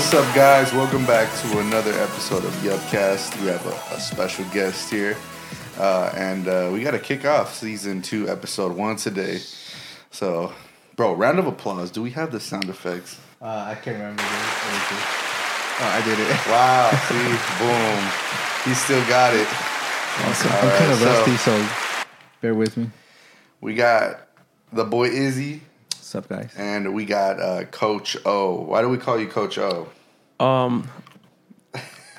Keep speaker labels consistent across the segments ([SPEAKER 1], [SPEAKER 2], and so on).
[SPEAKER 1] What's up, guys? Welcome back to another episode of Yupcast. We have a, a special guest here, uh, and uh, we got to kick off season two, episode one today. So, bro, round of applause. Do we have the sound effects?
[SPEAKER 2] Uh, I can't remember. Oh, I did it.
[SPEAKER 1] Wow, see, boom. He still got it.
[SPEAKER 2] Awesome. I'm kind
[SPEAKER 1] right,
[SPEAKER 2] of
[SPEAKER 1] so-
[SPEAKER 2] rusty, so bear with me.
[SPEAKER 1] We got the boy Izzy,
[SPEAKER 2] What's up, guys?
[SPEAKER 1] and we got uh, Coach O. Why do we call you Coach O?
[SPEAKER 3] Um,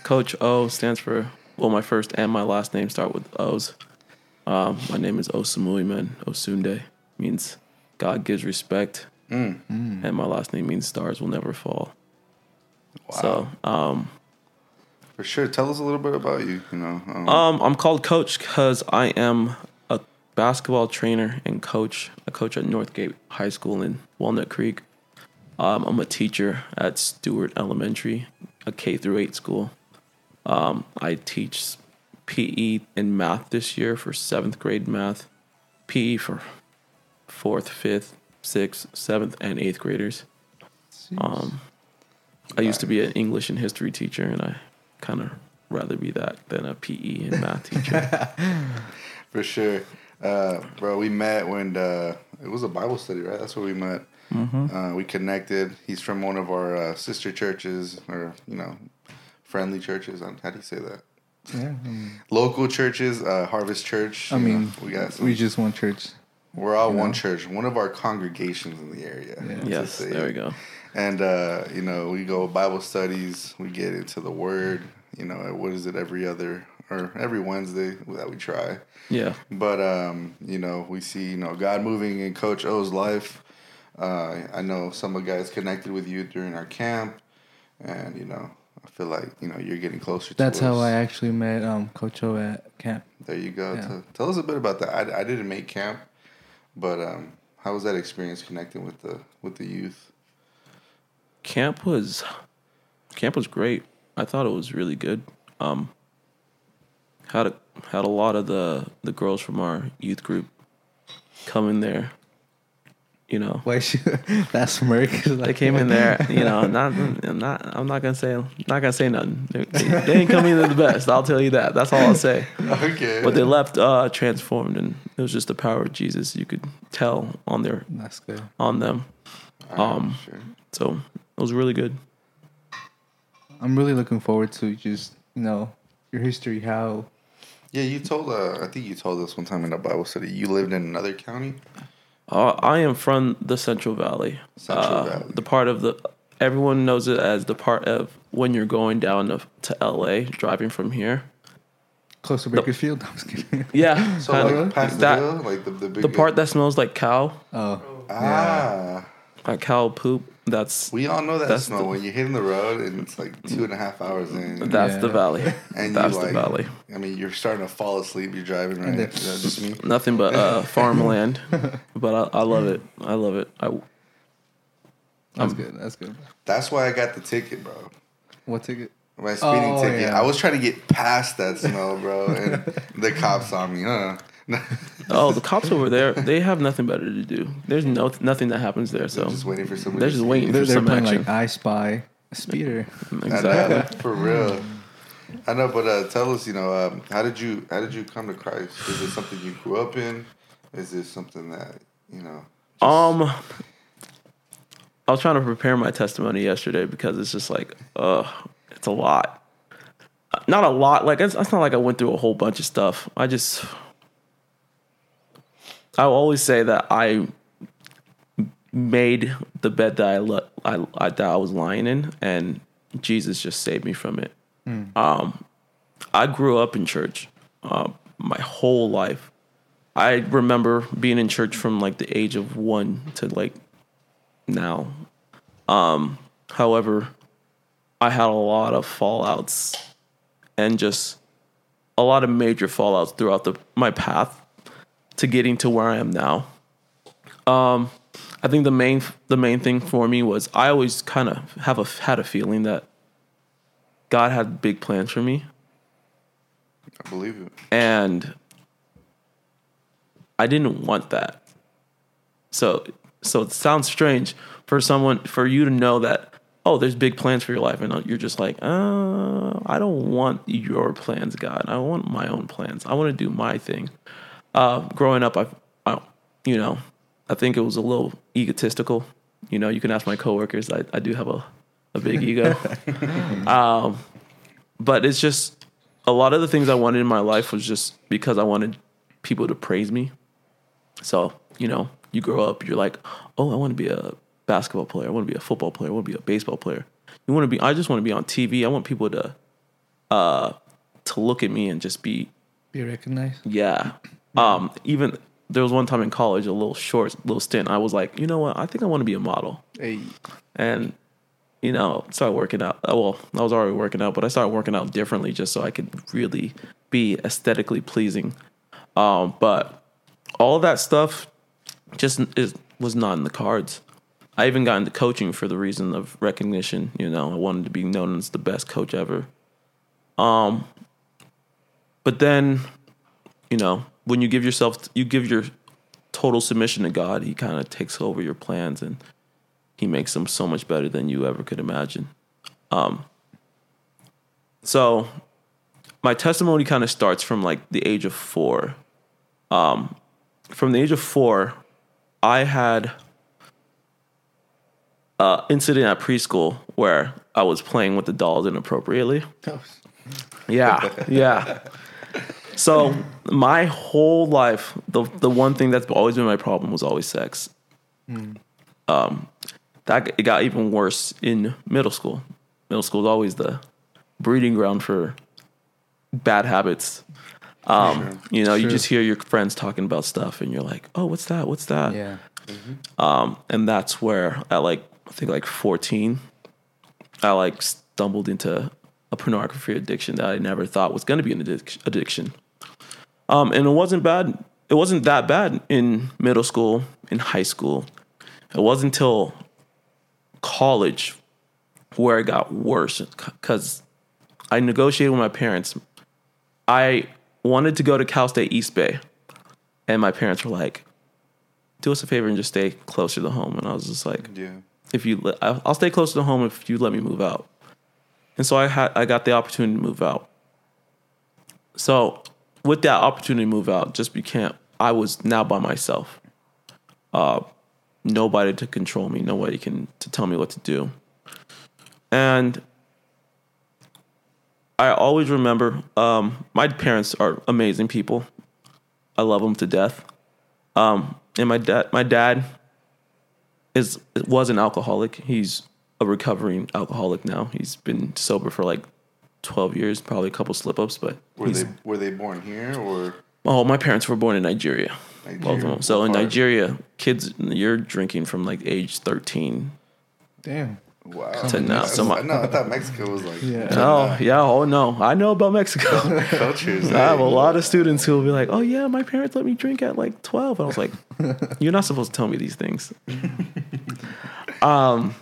[SPEAKER 3] Coach O stands for well, my first and my last name start with O's. Um, my name is Osamui Man Osunde means God gives respect,
[SPEAKER 1] Mm.
[SPEAKER 3] and my last name means stars will never fall.
[SPEAKER 1] Wow.
[SPEAKER 3] So, um,
[SPEAKER 1] For sure. Tell us a little bit about you. You know, um,
[SPEAKER 3] um, I'm called Coach because I am basketball trainer and coach. a coach at Northgate High School in Walnut Creek. Um, I'm a teacher at Stewart Elementary, a K through eight school. Um, I teach PE and math this year for seventh grade math, PE for fourth, fifth, sixth, seventh, and eighth graders. Um, I used to be an English and history teacher, and I kind of rather be that than a PE and math teacher.
[SPEAKER 1] For sure. Uh, bro, we met when uh, it was a Bible study, right? That's where we met. Uh, we connected. He's from one of our uh, sister churches, or, you know, friendly churches. How do you say that?
[SPEAKER 2] Yeah, um,
[SPEAKER 1] Local churches, uh, Harvest Church.
[SPEAKER 2] I mean,
[SPEAKER 1] know, we got some,
[SPEAKER 2] we just want church.
[SPEAKER 1] we're all one
[SPEAKER 2] know.
[SPEAKER 1] church, one of our congregations in the area.
[SPEAKER 2] Yeah.
[SPEAKER 3] yes, there we go.
[SPEAKER 1] And uh, you know, we go Bible studies. We get into the Word. You know, what is it every other or every Wednesday that we try.
[SPEAKER 3] Yeah,
[SPEAKER 1] But um, you know, we see you know God moving in Coach O's life. Uh, I know some of the guys connected with you during our camp, and you know, I feel like you know you're getting closer.
[SPEAKER 2] To That's
[SPEAKER 1] to
[SPEAKER 2] how
[SPEAKER 1] us.
[SPEAKER 2] I actually met um, Coach O at camp.
[SPEAKER 1] There you go.
[SPEAKER 2] Yeah.
[SPEAKER 1] Tell, tell us a bit about that. I, I didn't make camp, but um, how was that experience connecting with the with the youth?
[SPEAKER 3] camp was camp was great. I thought it was really good. Um, had a had a lot of the the girls from our youth group come in there. You know,
[SPEAKER 2] Why should that smirk? is
[SPEAKER 3] they came in there. You know, not I'm not I'm not gonna say not gonna say nothing. They, they, they ain't coming in the best. I'll tell you that. That's all I'll say.
[SPEAKER 1] Okay.
[SPEAKER 3] But they left uh, transformed, and it was just the power of Jesus. You could tell on their
[SPEAKER 2] That's good.
[SPEAKER 3] on them.
[SPEAKER 1] All right,
[SPEAKER 3] um,
[SPEAKER 1] sure.
[SPEAKER 3] So it was really good.
[SPEAKER 2] I'm really looking forward to just you know your history. How
[SPEAKER 1] Yeah, you told. Uh, I think you told us one time in a Bible study you lived in another county.
[SPEAKER 3] Uh, I am from the Central Valley.
[SPEAKER 1] Central
[SPEAKER 3] Uh,
[SPEAKER 1] Valley.
[SPEAKER 3] The part of the everyone knows it as the part of when you're going down to, to LA, driving from here.
[SPEAKER 2] close to Bakersfield? I'm just kidding.
[SPEAKER 3] Yeah,
[SPEAKER 1] So like past the
[SPEAKER 3] that
[SPEAKER 1] hill, like the the big
[SPEAKER 3] the part that smells like cow,
[SPEAKER 2] Oh,
[SPEAKER 1] ah.
[SPEAKER 3] Like cow poop. That's
[SPEAKER 1] We all know that
[SPEAKER 3] That's
[SPEAKER 1] smell
[SPEAKER 3] the-
[SPEAKER 1] when you're hitting the road and it's like two and a half hours in.
[SPEAKER 3] that's the valley.
[SPEAKER 1] and
[SPEAKER 3] that's
[SPEAKER 1] you
[SPEAKER 3] the valley.
[SPEAKER 1] I mean, you're starting to fall asleep. You're driving, right?
[SPEAKER 2] And
[SPEAKER 1] Is that just me?
[SPEAKER 3] Nothing but uh, farmland, but I, I love it. I love it. I,
[SPEAKER 2] that's good. That's good.
[SPEAKER 1] That's why I got the ticket, bro.
[SPEAKER 2] What ticket?
[SPEAKER 1] My speeding
[SPEAKER 2] Oh,
[SPEAKER 1] ticket.
[SPEAKER 2] yeah.
[SPEAKER 1] I was trying to get past that smell, bro, and the cops saw me, huh?
[SPEAKER 3] oh, the cops over there, they have nothing better to do. There's no nothing that happens there. So
[SPEAKER 1] just waiting for somebody.
[SPEAKER 3] they're just waiting
[SPEAKER 1] me.
[SPEAKER 2] They're,
[SPEAKER 3] for
[SPEAKER 2] they're
[SPEAKER 3] some
[SPEAKER 2] playing
[SPEAKER 3] action.
[SPEAKER 2] like I Spy a speeder.
[SPEAKER 1] I know,
[SPEAKER 3] exactly.
[SPEAKER 1] for real. I know, but uh, tell us, you know, um, how did you how did you come to Christ? Is it something you grew up in? Is it something that you know?
[SPEAKER 3] Um, I was trying to prepare my testimony yesterday because it's just like, uh, it's a lot. Not a lot. Like it's, it's not like I went through a whole bunch of stuff. I just, I will always say that I made the bed that I, le- I, I that I was lying in, and Jesus just saved me from it. Um, I grew up in church, uh, my whole life. I remember being in church from like the age of one to like now. Um, however, I had a lot of fallouts and just a lot of major fallouts throughout the my path to getting to where I am now. Um, I think the main the main thing for me was I always kind of have a had a feeling that God had big plans for me
[SPEAKER 1] I believe it.
[SPEAKER 3] and I didn't want that. So so it sounds strange for someone for you to know that oh, there's big plans for your life, and you're just like, uh, I don't want your plans, God. I want my own plans. I want to do my thing. Uh, growing up, I, I, you know, I think it was a little egotistical. You know, you can ask my coworkers. I, I do have a, a big ego. um, but it's just a lot of the things I wanted in my life was just because I wanted people to praise me. So, you know, you grow up, you're like, oh, I want to be a basketball player. I want to be a football player. I want to be a baseball player. You want to be, I just want to be on TV. I want people to, uh, to look at me and just be,
[SPEAKER 2] Be recognized.
[SPEAKER 3] yeah. Um, even there was one time in college, a little short, little stint. I was like, you know what? I think I want to be a model.
[SPEAKER 2] Hey.
[SPEAKER 3] And, you know, started working out. uh, Well, I was already working out, but I started working out differently just so I could really be aesthetically pleasing. Um, but all of that stuff just is, was not in the cards. I even got into coaching for the reason of recognition. You know, I wanted to be known as the best coach ever. Um, but then, you know, when you give yourself, you give your total submission to God, He kind of takes over your plans and He makes them so much better than you ever could imagine. Um, so my testimony kind of starts from like the age of four. Um, from the age of four, I had an incident at preschool where I was playing with the dolls inappropriately. Yeah, yeah. So my whole life, the the one thing that's always been my problem was always sex. Um, that it got even worse in middle school. Middle school is always the breeding ground for bad habits. Um, You know, you just hear your friends talking about stuff, and you're like, "Oh, what's that? What's that?"
[SPEAKER 2] Yeah.
[SPEAKER 3] Um, and that's where at like I think like 14, I like stumbled into a pornography addiction that I never thought was going to be an addic- addiction. Um, and it wasn't bad. It wasn't that bad in middle school, in high school. It wasn't until college where it got worse because I negotiated with my parents. I wanted to go to Cal State East Bay, and my parents were like, "Do us a favor and just stay closer to home." And I was just like,
[SPEAKER 1] Yeah.
[SPEAKER 3] if you let, I'll stay close to home if you let me move out. And so I had I got the opportunity to move out. So with that opportunity to move out, just became I was now by myself. Uh, nobody to control me, nobody can to tell me what to do. And I always remember um, my parents are amazing people. I love them to death. Um, and my dad, my dad is was an alcoholic. He's a recovering alcoholic now. He's been sober for like twelve years, probably a couple slip ups, but
[SPEAKER 1] Were they were they born here or
[SPEAKER 3] oh, my parents were born in Nigeria, both of them. So in Nigeria, kids you're drinking from like age thirteen.
[SPEAKER 2] Damn.
[SPEAKER 1] Wow.
[SPEAKER 3] To now, so my-
[SPEAKER 1] no, I thought Mexico was like
[SPEAKER 2] Yeah.
[SPEAKER 3] Oh yeah, oh no, I know about Mexico.
[SPEAKER 1] cultures.
[SPEAKER 3] I have a lot of students who will be like, "Oh yeah, my parents let me drink at like 12." And I was like, "You're not supposed to tell me these things." um,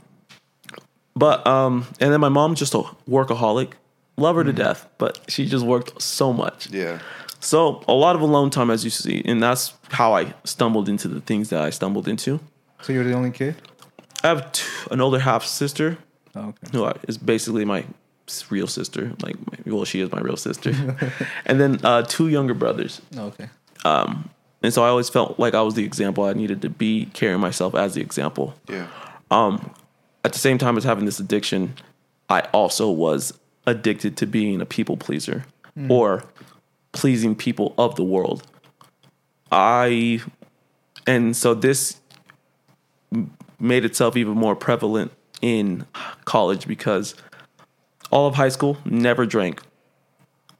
[SPEAKER 3] but um, and then my mom's just a workaholic, love her to death, but she just worked so much.
[SPEAKER 1] Yeah.
[SPEAKER 3] So a lot of alone time, as you see, and that's how I stumbled into the things that I stumbled into.
[SPEAKER 2] So you're the only kid?
[SPEAKER 3] I have t- an older half sister
[SPEAKER 2] Oh, okay.
[SPEAKER 3] who I- is basically my real sister. Like, my, well, she is my real sister, and then uh, two younger brothers.
[SPEAKER 2] Oh, okay.
[SPEAKER 3] And so I always felt like I was the example I needed to be, carrying myself as the example.
[SPEAKER 1] Yeah.
[SPEAKER 3] At the same time as having this addiction, I also was addicted to being a people pleaser hmm. or pleasing people of the world. I, and so this made itself even more prevalent in college because all of high school never drank.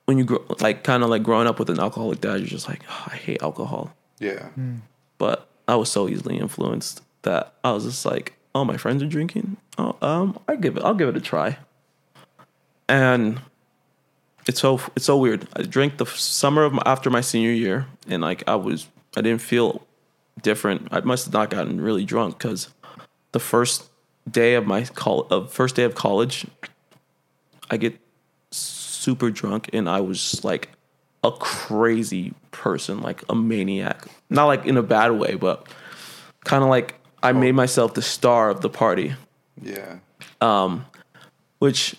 [SPEAKER 3] When you grow, like kind of like growing up with an alcoholic dad, you're just like, "Oh, I hate alcohol.
[SPEAKER 1] Yeah. Hmm.
[SPEAKER 3] But I was so easily influenced that I was just like, oh, my friends are drinking. Oh, um, I give it. I'll give it a try. And it's so it's so weird. I drank the summer of my, after my senior year, and like I was, I didn't feel different. I must have not gotten really drunk because the first day of my col- of first day of college, I get super drunk, and I was like a crazy person, like a maniac. Not like in a bad way, but kind of like I made myself the star of the party.
[SPEAKER 1] Yeah.
[SPEAKER 3] Um, which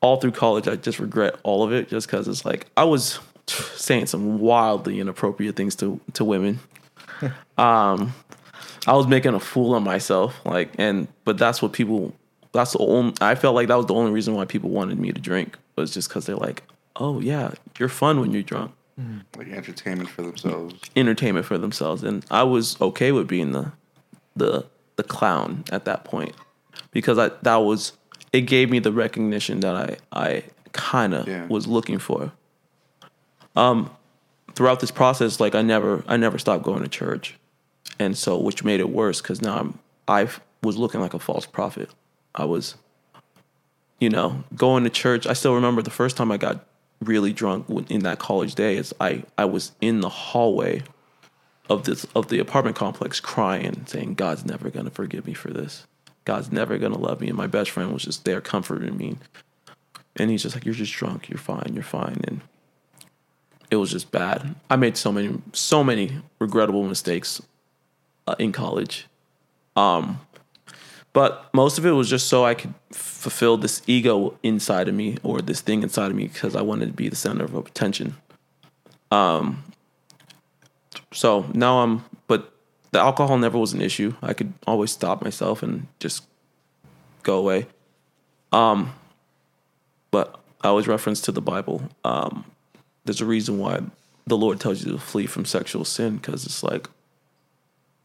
[SPEAKER 3] all through college, I just regret all of it just because it's like I was saying some wildly inappropriate things to to women. um, I was making a fool of myself, like, and but that's what people. That's the only. I felt like that was the only reason why people wanted me to drink was just because they're like, "Oh yeah, you're fun when you're drunk."
[SPEAKER 1] Like entertainment for themselves.
[SPEAKER 3] entertainment for themselves and i was okay with being the the the clown at that point. Because i that was it gave me the recognition that i i kind of
[SPEAKER 1] Yeah.
[SPEAKER 3] was looking for. Um throughout this process like i never i never stopped going to church. And so which made it worse because now i'm i was looking like a false prophet. I was you know going to church. I still remember the first time i got really drunk in that college day is i i was in the hallway of this of the apartment complex crying saying god's never to forgive me for this. God's never to love me. And my best friend was just there comforting me. And he's just like you're just drunk. You're fine. You're fine. And it was just bad. I made so many so many regrettable mistakes uh, in college. Um but most of it was just so i could fulfill this ego inside of me or this thing inside of me because i wanted to be the center of attention so now I'm, but the alcohol never was an issue. I could always stop myself and just go away. Um, but I always reference to the Bible. Um, there's a reason why the Lord tells you to flee from sexual sin because it's like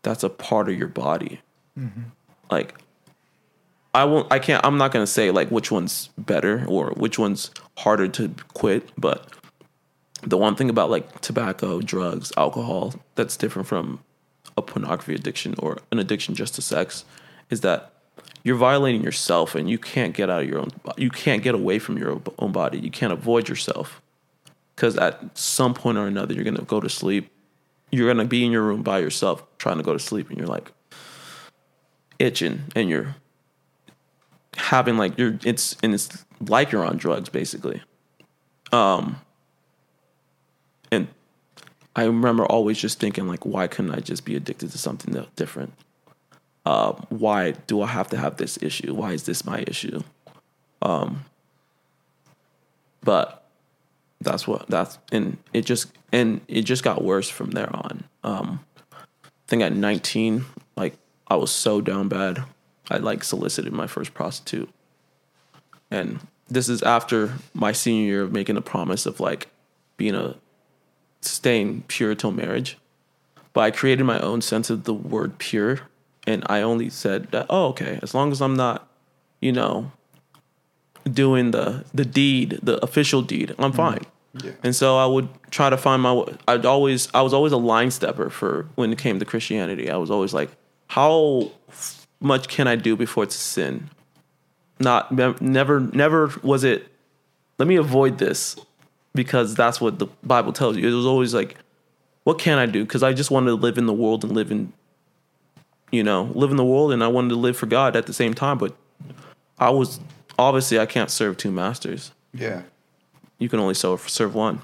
[SPEAKER 3] that's a part of your body. Like I won't. I can't. I'm not gonna say like which one's better or which one's harder to quit, but the one thing about like tobacco, drugs, alcohol that's different from a pornography addiction or an addiction just to sex is that you're violating yourself and you can't get out of your own you can't get away from your own body. You can't avoid yourself. Cuz at some point or another you're going to go to sleep. You're going to be in your room by yourself trying to go to sleep and you're like itching and you're having like you're it's and it's like you're on drugs basically. Um and I remember always just thinking like, why couldn't I just be addicted to something different? Uh, why do I have to have this issue? Why is this my issue? Um, but that's what that's and it just and it just got worse from there on. Um, I think at 19, like I was so down bad, I like solicited my first prostitute, and this is after my senior year of making a promise of like being a staying pure till marriage. But I created my own sense of the word pure. And I only said that, oh, okay, as long as I'm not, you know, doing the the deed, the official deed, I'm mm-hmm. fine.
[SPEAKER 1] Yeah.
[SPEAKER 3] And so I would try to find my. I'd always. I was always a line stepper for when it came to Christianity. I was always like, how f- much can I do before it's a sin? Not never never was it. Let me avoid this because that's what the Bible tells you. It was always like, what can I do? Because I just wanted to live in the world and live in, you know, live in the world, and I wanted to live for God at the same time. But I was obviously I can't serve two masters
[SPEAKER 1] Yeah.
[SPEAKER 3] you can only serve serve one.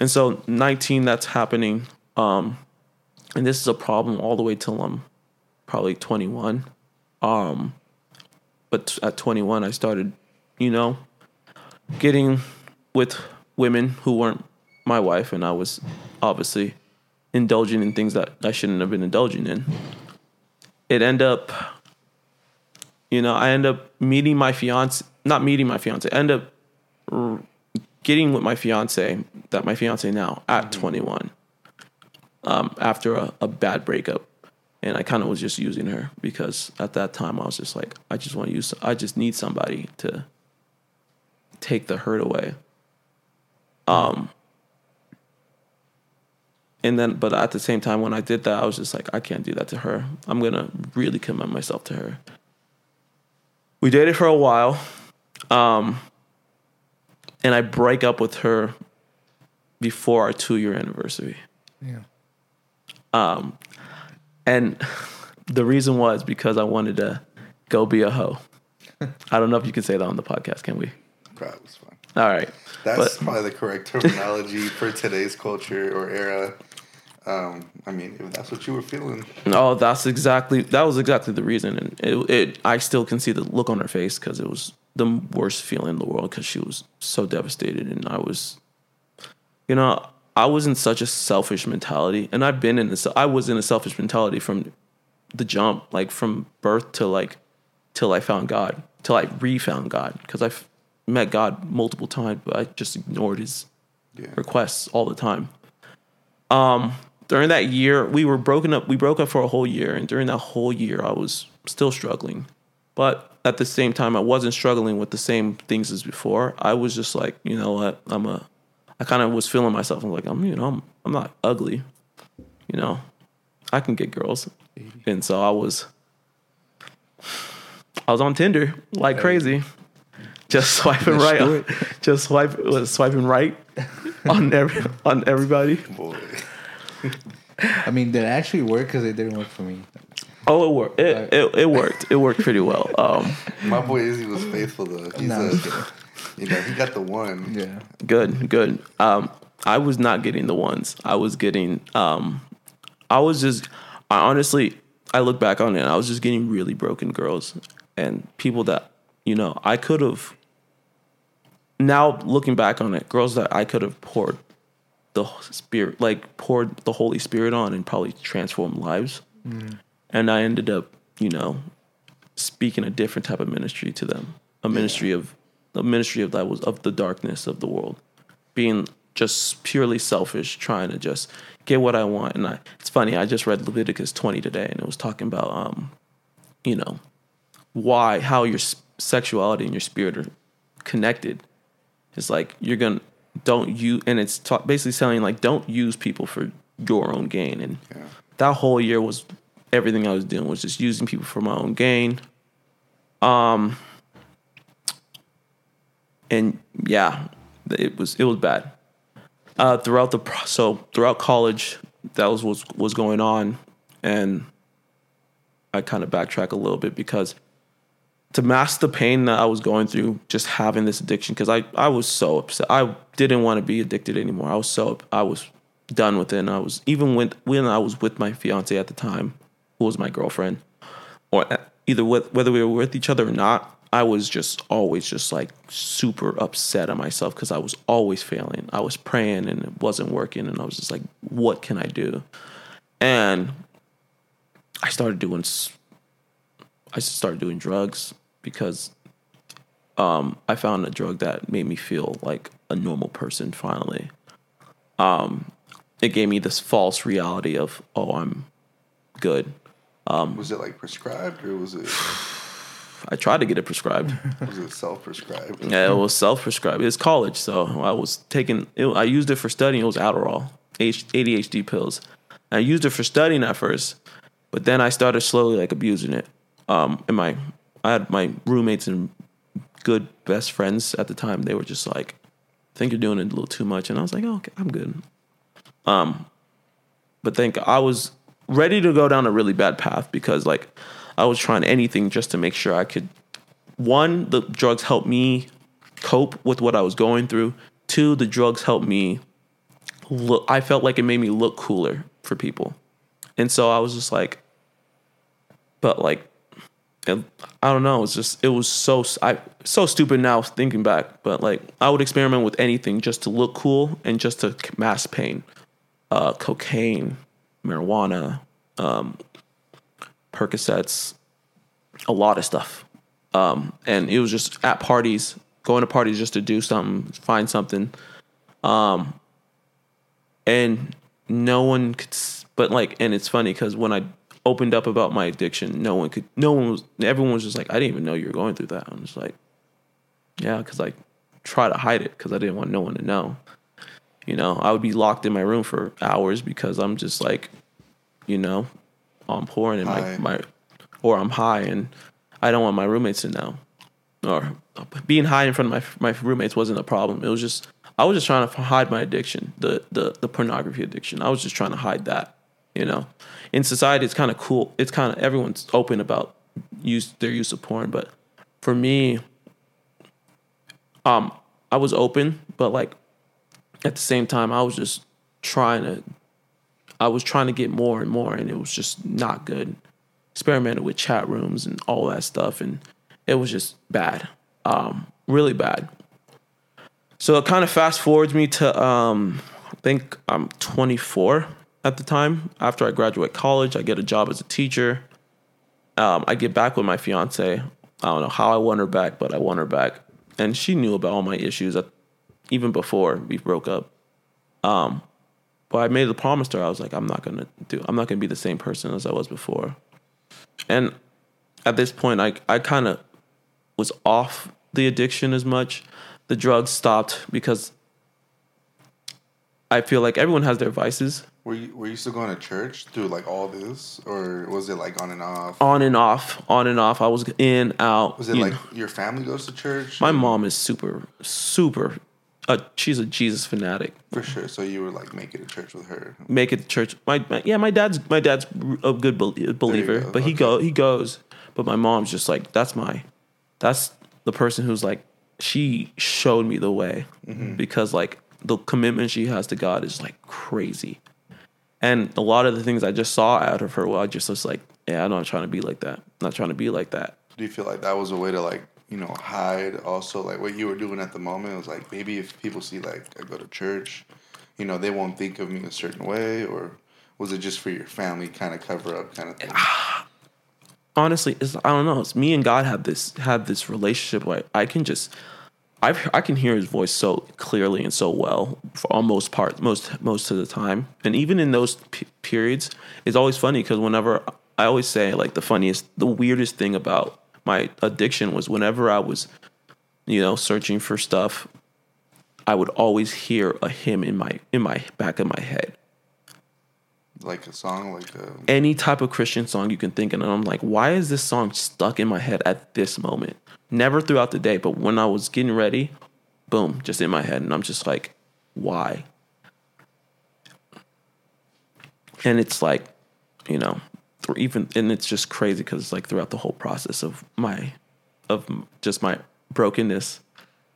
[SPEAKER 3] And so 19 that's happening um and this is a problem all the way till I'm probably 21. Um but at 21 I started, you know, getting with women who weren't my wife and I was obviously indulging in things that I shouldn't have been indulging in. It end up you know, I end up meeting my fiance, not meeting my fiance, I end up r- getting with my fiance, that my fiance now, at 21, um, after a, a bad breakup. And I kind of was just using her because at that time I was just like, I just want to use, I just need somebody to take the hurt away. Um, and then, but at the same time, when I did that, I was just like, I can't do that to her. I'm gonna really commit myself to her. We dated for a while, um, and I break up with her before our two year anniversary.
[SPEAKER 2] Yeah.
[SPEAKER 3] Um, And the reason was because I wanted to go be a hoe. I don't know if you can say that on the podcast, can we?
[SPEAKER 1] Probably was fine.
[SPEAKER 3] All right.
[SPEAKER 1] That's
[SPEAKER 3] But-
[SPEAKER 1] probably the correct terminology for today's culture or era. Um, I mean, if that's what you were feeling,
[SPEAKER 3] No, that's exactly that was exactly the reason, and it, it I still can see the look on her face because it was the worst feeling in the world because she was so devastated, and I was, you know, I was in such a selfish mentality, and I've been in this. I was in a selfish mentality from the jump, like from birth to like till I found God, till I re-found God, because I've met God multiple times, but I just ignored His
[SPEAKER 1] yeah,
[SPEAKER 3] requests all the time. Um, during that year, we were broken up. We broke up for a whole year, and during that whole year, I was still struggling. But at the same time, I wasn't struggling with the same things as before. I was just like, you know what? I'm a. I kind of was feeling myself. I'm like, I'm, you know, I'm, I'm not ugly. You know, I can get girls, and so I was. I was on Tinder like crazy, just swiping
[SPEAKER 2] Let's
[SPEAKER 3] right,
[SPEAKER 2] do
[SPEAKER 3] just swipe, was swiping right on every on everybody.
[SPEAKER 1] boy.
[SPEAKER 2] I mean, did it actually work? Because it didn't work for me.
[SPEAKER 3] Oh, it worked. It, it, it worked. It worked pretty well. Um,
[SPEAKER 1] My boy Izzy was faithful though. He's
[SPEAKER 2] Nah,
[SPEAKER 1] a,
[SPEAKER 2] I'm just kidding.
[SPEAKER 1] you know, he got the one.
[SPEAKER 2] Yeah.
[SPEAKER 3] good, good. Um, I was not getting the ones. I was getting. Um, I was just. I honestly, I look back on it. and I was just getting really broken girls and people that you know I could have. Now looking back on it, girls that I could have poured the spirit, like poured the Holy Spirit on, and probably transformed lives. And I ended up, you know, speaking a different type of ministry to them, a ministry of a ministry of that was of the darkness of the world, being just purely selfish, trying to just get what I want. And I, it's funny, I just read Leviticus 20 today, and it was talking about, um, you know, why how your sexuality and your spirit are connected. It's like you're gonna don't you, and it's ta- basically telling like don't use people for your own gain. And
[SPEAKER 1] Yeah.
[SPEAKER 3] that whole year was everything I was doing was just using people for my own gain. Um, and yeah, it was it was bad. Uh, throughout the pro- so throughout college, that was what was going on, and I kind of backtrack a little bit because to mask the pain that I was going through, just having this addiction, because I I was so upset. I didn't want to be addicted anymore. I was so I was done with it. And I was even when when I was with my fiance at the time, who was my girlfriend, or uh, either with, whether we were with each other or not, I was just always just like super upset at myself because I was always failing. I was praying and it wasn't working, and I was just like, what can I do? And I started doing I started doing drugs because um, I found a drug that made me feel like a normal person finally. Um, it gave me this false reality of, oh, I'm good.
[SPEAKER 1] Was it like prescribed or was it
[SPEAKER 3] I tried to get it prescribed.
[SPEAKER 1] was it self prescribed?
[SPEAKER 3] yeah, it was self prescribed. It's college, so I was taking. It, I used it for studying. It was Adderall, ADHD pills. I used it for studying at first, but then I started slowly like abusing it. Um, and my I had my roommates and good best friends at the time. They were just like, "I think you're doing it a little too much," and I was like, oh, "Okay, I'm good." Um, but think I was ready to go down a really bad path because like I was trying anything just to make sure I could one, the drugs helped me cope with what I was going through. Two, the drugs helped me look I felt like it made me look cooler for people. And so I was just like but like and I don't know, it's just it was so I so stupid now thinking back, but like I would experiment with anything just to look cool and just to mask pain. Uh cocaine, marijuana, um Percocets, a lot of stuff. Um, and it was just at parties, going to parties just to do something, find something. Um, and no one could, but like, and it's funny because when I opened up about my addiction, no one could, no one was, everyone was just like, I didn't even know you were going through that. I'm just like, yeah, because I try to hide it because I didn't want no one to know. You know, I would be locked in my room for hours because I'm just like, you know, I'm pouring and
[SPEAKER 1] High.
[SPEAKER 3] my, my, or I'm high and I don't want my roommates to know. Or being high in front of my my roommates wasn't a problem. It was just I was just trying to hide my addiction, the the the pornography addiction. I was just trying to hide that. You know, in society, it's kind of cool. It's kind of everyone's open about use their use of porn, but for me, um, I was open, but like at the same time, I was just trying to. I was trying to get more and more, and it was just not good. Experimented with chat rooms and all that stuff, and it was just bad, um, really bad. So it kind of fast forwards me to um, I think I'm 24 at the time. After I graduate college, I get a job as a teacher. Um, I get back with my fiance. I don't know how I won her back, but I won her back, and she knew about all my issues at, even before we broke up. Um, but I made a promise to her. I was like, I'm not gonna do. I'm not gonna be the same person as I was before. And at this point, I I kind of was off the addiction as much. The drugs stopped because I feel like everyone has their vices
[SPEAKER 1] Were you were you still going to church through like all this, or was it like on and off?
[SPEAKER 3] on and off, on and off. I was in, out.
[SPEAKER 1] Was it like
[SPEAKER 3] know.
[SPEAKER 1] your family goes to church?
[SPEAKER 3] my mom is super, super. Uh, she's a Jesus fanatic.
[SPEAKER 1] for sure. So you were like making a church with her.
[SPEAKER 3] Make it to church. My, my yeah, my dad's my dad's a good bel- believer,
[SPEAKER 1] go.
[SPEAKER 3] but he go he goes. But my mom's just like that's my, that's the person who's like she showed me the way
[SPEAKER 1] Mm-hmm.
[SPEAKER 3] because like the commitment she has to God is like crazy, and a lot of the things I just saw out of her, well, I just was like, yeah, I'm not trying to be like that. I'm not trying to be like that.
[SPEAKER 1] Do you feel like that was a way to like you know hide also like what you were doing at the moment? It was like maybe if people see like I go to church, you know they won't think of me a certain way, or was it just for your family kind of cover up kind of thing?
[SPEAKER 3] honestly, it's, I don't know. It's me and God have this have this relationship where I can just I I can hear His voice so clearly and so well for almost part most most of the time, and even in those p- periods, it's always funny because whenever I always say like the funniest, the weirdest thing about my addiction was whenever I was, you know, searching for stuff, I would always hear a hymn in my in my back of my head
[SPEAKER 1] Like a song, like a
[SPEAKER 3] any type of Christian song you can think of. And I'm like, why is this song stuck in my head at this moment? Never throughout the day, but when I was getting ready, boom, just in my head. And I'm just like, why? And it's like, you know, even, and it's just crazy because like throughout the whole process of my, of just my brokenness,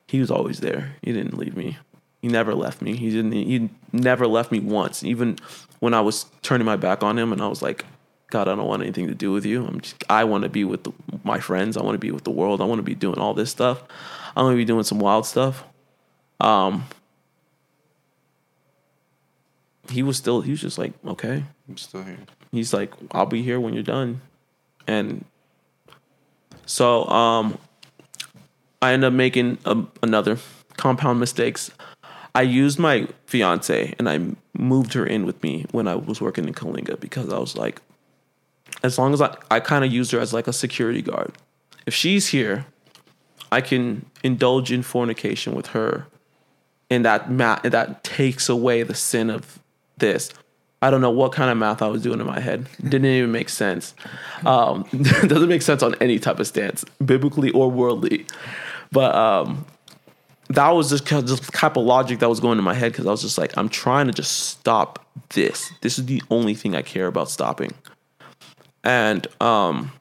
[SPEAKER 3] he was always there. He didn't leave me. He never left me. He didn't. He never left me once. Even when I was turning my back on him, and I was like, "God, I don't want anything to do with you. I'm just. I want to be with the, my friends. I want to be with the world. I want to be doing all this stuff. I want to be doing some wild stuff." Um. He was still. He was just like, "Okay."
[SPEAKER 1] I'm still here.
[SPEAKER 3] he's like, I'll be here when you're done. And so um I end up making a, another compound mistakes. I used my fiance and I moved her in with me when I was working in Coalinga because I was like, as long as I, I kind of used her as like a security guard. If she's here, I can indulge in fornication with her and that that takes away the sin of this. I don't know what kind of math I was doing in my head. Didn't even make sense. Um, doesn't make sense on any type of stance, biblically or worldly. But um, that was just kind of type of logic that was going in my head because I was just like, I'm trying to just stop this. This is the only thing I care about stopping. And um,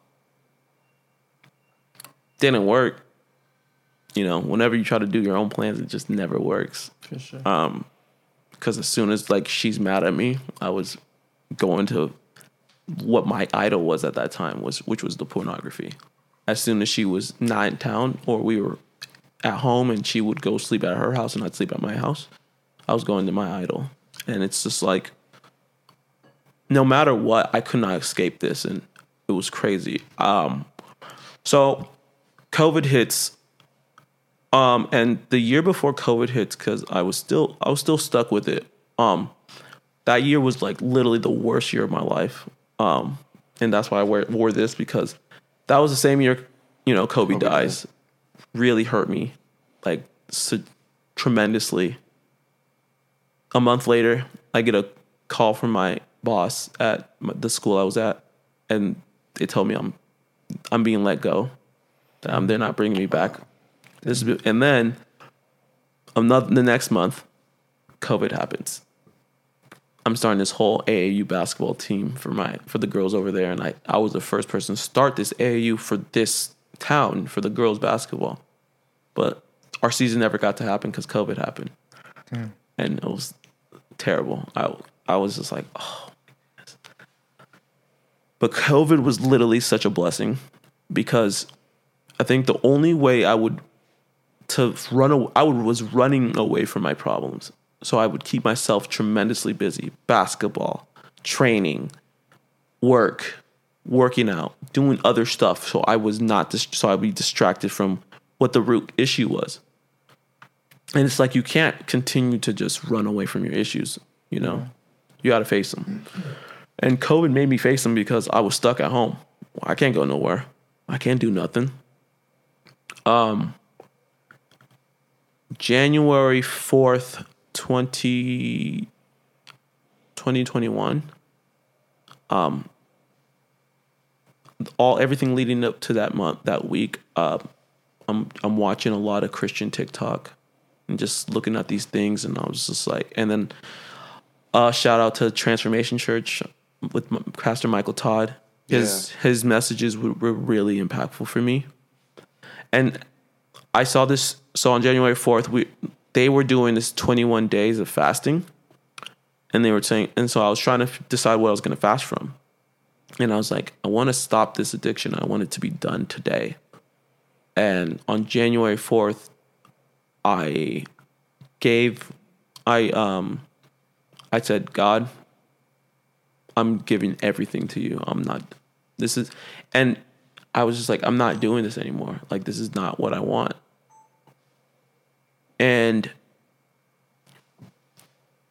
[SPEAKER 3] didn't work. You know, whenever you try to do your own plans, it just never works
[SPEAKER 2] For sure.
[SPEAKER 3] because as soon as like she's mad at me, I was going to what my idol was at that time was which was the pornography. As soon as she was not in town or we were at home and she would go sleep at her house and I'd sleep at my house, I was going to my idol. And it's just like no matter what, I could not escape this and it was crazy. Um so COVID hits um, and the year before COVID hits, because I was still I was still stuck with it. Um, that year was like literally the worst year of my life. Um, and that's why I wear, wore this because that was the same year, you know, Kobe,
[SPEAKER 1] Kobe
[SPEAKER 3] dies. Really hurt me, like so tremendously. A month later, I get a call from my boss at the school I was at, and they told me I'm I'm being let go. Um, they're not bringing me back. This is, and then another the next month, COVID happens. I'm starting this whole AAU basketball team for my for the girls over there, and I I was the first person to start this AAU for this town for the girls basketball, but our season never got to happen because COVID happened, and it was terrible. I I was just like, oh. But COVID was literally such a blessing because I think the only way I would to run away, I would, was running away from my problems. So I would keep myself tremendously busy, basketball, training, work, working out, doing other stuff. So I was not dis- so I'd be distracted from what the root issue was. And it's like you can't continue to just run away from your issues, you know. Mm-hmm. You got to face them. And COVID made me face them because I was stuck at home. I can't go nowhere. I can't do nothing. Um January 4th, 20, 2021. Um all everything leading up to that month, that week, uh, I'm I'm watching a lot of Christian TikTok and just looking at these things, and I was just like, and then uh, shout out to Transformation Church with Pastor Michael Todd. His his messages were, were really impactful for me, and I saw this. So on January fourth, we they were doing this 21 days of fasting, and they were saying, and so I was trying to decide what I was going to fast from, and I was like, I want to stop this addiction. I want it to be done today. And on January 4th, I gave I um I said, God, I'm giving everything to you. I'm not this is and I was just like, I'm not doing this anymore. Like this is not what I want. And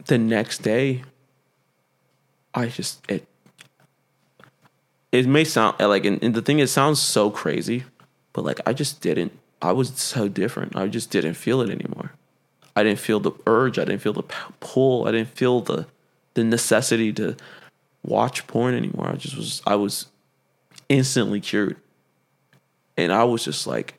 [SPEAKER 3] the next day, I just it it may sound like and, and the thing it sounds so crazy, but like I just didn't I was so different. I just didn't feel it anymore. I didn't feel the urge. I didn't feel the pull. I didn't feel the the necessity to watch porn anymore. I just was I was instantly cured. And I was just like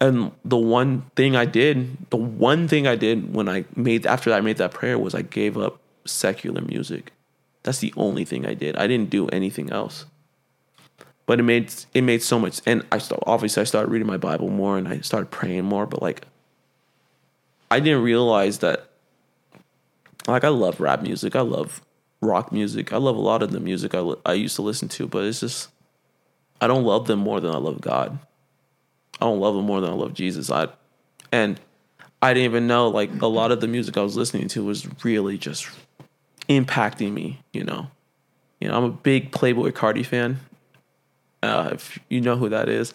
[SPEAKER 3] and the one thing I did, the one thing I did when I made after I made that prayer was I gave up secular music. That's the only thing I did. I didn't do anything else. But it made it made so much and I st- obviously I started reading my Bible more and I started praying more, but like I didn't realize that like I love rap music. I love rock music. I love a lot of the music I I used to listen to, but it's just I don't love them more than I love God. I don't love them more than I love Jesus. I and I didn't even know like a lot of the music I was listening to was really just impacting me, you know. You know, I'm a big Playboi Carti fan. Uh, if you know who that is,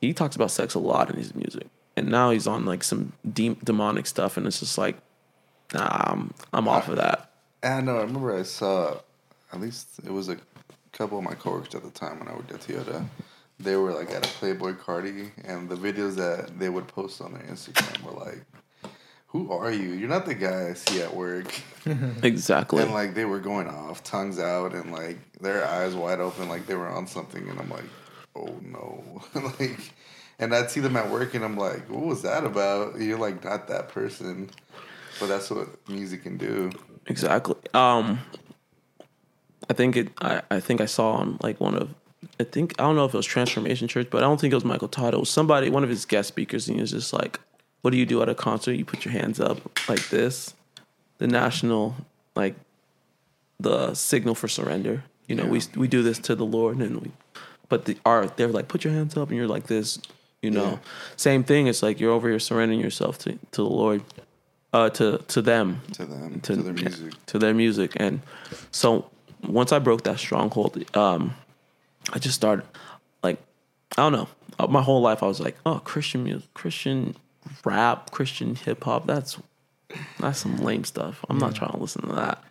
[SPEAKER 3] he talks about sex a lot in his music, and now he's on like some de- demonic stuff, and it's just like, nah, I'm I'm off of that.
[SPEAKER 1] And no, I remember I saw, at least it was a couple of my coworkers at the time when I worked at Toyota. They were like at a Playboy party, and the videos that they would post on their Instagram were like, "Who are you? You're not the guy I see at work."
[SPEAKER 3] Exactly.
[SPEAKER 1] And like they were going off, tongues out, and like their eyes wide open, like they were on something. And I'm like, oh no, like, and I'd see them at work, and I'm like, what was that about? You're like not that person, but that's what music can do.
[SPEAKER 3] Exactly. Um, I think it. I, I think I saw on like one of. I think I don't know if it was Transformation Church, but I don't think it was Michael Todd. It was somebody, one of his guest speakers, and he was just like, "What do you do at a concert? You put your hands up like this, the national like, the signal for surrender. You know, we we do this to the Lord, and we, but the art they're like, put your hands up, and you're like this. You know,
[SPEAKER 1] Yeah.
[SPEAKER 3] same thing. It's like you're over here surrendering yourself to to the Lord, uh, to to them,
[SPEAKER 1] To them,
[SPEAKER 3] to,
[SPEAKER 1] to, their music.
[SPEAKER 3] to their music. And so once I broke that stronghold, um, I just started like I don't know. Uh, My whole life I was like, oh, Christian music, Christian rap, Christian hip hop. That's that's some lame stuff. I'm not trying to listen to that.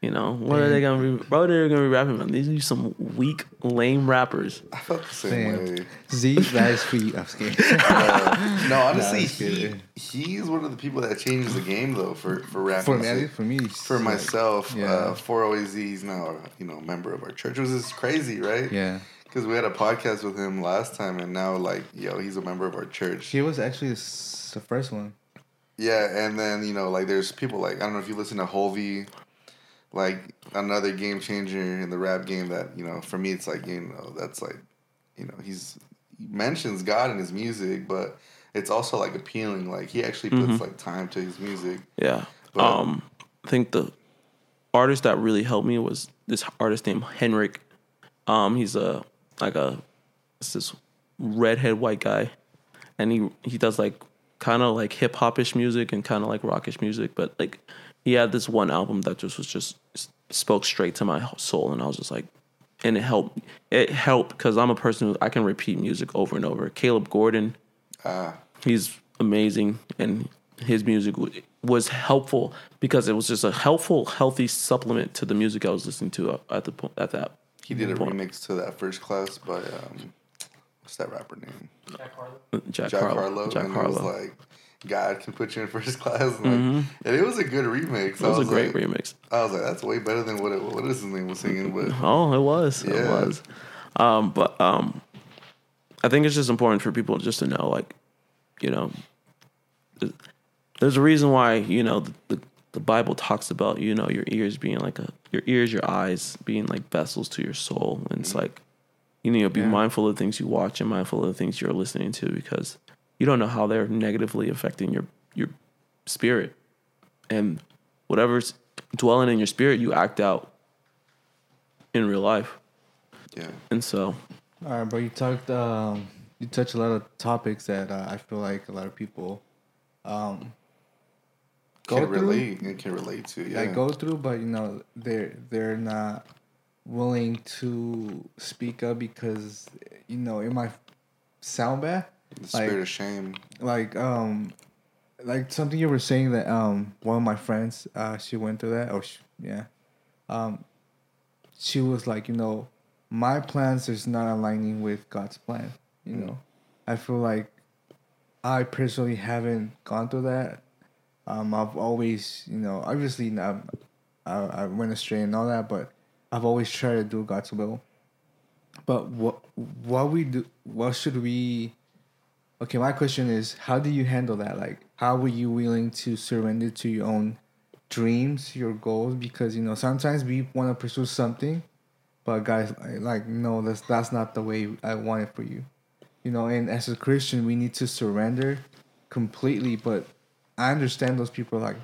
[SPEAKER 3] You know, what are they gonna be? What are gonna be rapping about? These are some weak, lame rappers.
[SPEAKER 1] I felt the same
[SPEAKER 2] Damn.
[SPEAKER 1] way.
[SPEAKER 2] Z, that is for you. I'm scared.
[SPEAKER 1] Uh, no, honestly,
[SPEAKER 2] it's
[SPEAKER 1] he,
[SPEAKER 2] good.
[SPEAKER 1] he's one of the people that changes the game though for for rap.
[SPEAKER 2] for me, for me, it's
[SPEAKER 1] For
[SPEAKER 2] like-
[SPEAKER 1] myself,
[SPEAKER 2] yeah.
[SPEAKER 1] uh, 4OAZ, he's now you know a member of our church. It was just crazy, right?
[SPEAKER 2] yeah,
[SPEAKER 1] Because we had a podcast with him last time, and now like yo, he's a member of our church.
[SPEAKER 2] he was actually the the first one.
[SPEAKER 1] Yeah, and then you know like there's people like I don't know if you listen to Hulvey, like another game changer in the rap game that you know for me it's like you know that's like you know he's he mentions God in his music, but it's also like appealing. Like he actually puts like time to his music.
[SPEAKER 3] Yeah.
[SPEAKER 1] But-
[SPEAKER 3] um, I think the artist that really helped me was this artist named Henrik. Um, he's a like a it's this redhead white guy, and he he does like kind of like hip hopish music and kind of like rockish music, but like he had this one album that just was just spoke straight to my soul, and I was just like, and it helped. It helped because I'm a person who I can repeat music over and over. Caleb Gordon,
[SPEAKER 1] Ah,
[SPEAKER 3] he's amazing, and his music w- was helpful because it was just a helpful, healthy supplement to the music I was listening to at the po- at that.
[SPEAKER 1] he did a
[SPEAKER 3] point.
[SPEAKER 1] remix to that first class by um, what's that rapper name?
[SPEAKER 3] Jack,
[SPEAKER 1] Jack
[SPEAKER 3] Harlow.
[SPEAKER 1] Harlow.
[SPEAKER 3] Jack
[SPEAKER 1] and
[SPEAKER 3] Harlow.
[SPEAKER 1] it was like God can put you in first class, and, like, and it was a good remix.
[SPEAKER 3] it was a great
[SPEAKER 1] like,
[SPEAKER 3] remix.
[SPEAKER 1] I was like, that's way better than what it, what is his name was singing, but
[SPEAKER 3] Oh, it was. It was. Um, but um, I think it's just important for people just to know, like, you know, there's a reason why you know the, the the Bible talks about you know your ears being like a your ears, your eyes being like vessels to your soul, and it's like you need to be
[SPEAKER 2] Yeah.
[SPEAKER 3] mindful of the things you watch and mindful of the things you're listening to because you don't know how they're negatively affecting your your spirit and whatever's dwelling in your spirit you act out in real life
[SPEAKER 1] yeah,
[SPEAKER 3] and so
[SPEAKER 2] All right, but you talked, um, you touched a lot of topics that uh, I feel like a lot of people um, go
[SPEAKER 1] can
[SPEAKER 2] through,
[SPEAKER 1] relate and can relate to. Yeah,
[SPEAKER 2] like go through, but you know they're they're not willing to speak up because you know it might sound bad.
[SPEAKER 1] The spirit
[SPEAKER 2] like-
[SPEAKER 1] of shame.
[SPEAKER 2] like um like something you were saying that um one of my friends uh she went through that or she, yeah. Um she was like you know my plans is not aligning with god's plan you know. I feel like i personally haven't gone through that. Um i've always you know obviously not i, I went astray and all that but i've always tried to do god's will. But what what we do what should we Okay, my question is, how do you handle that? Like, how were you willing to surrender to your own dreams, your goals? Because you know, sometimes we want to pursue something, but guys, like, no, that's that's not the way I want it for you. You know, and as a Christian, we need to surrender completely. But I understand those people like,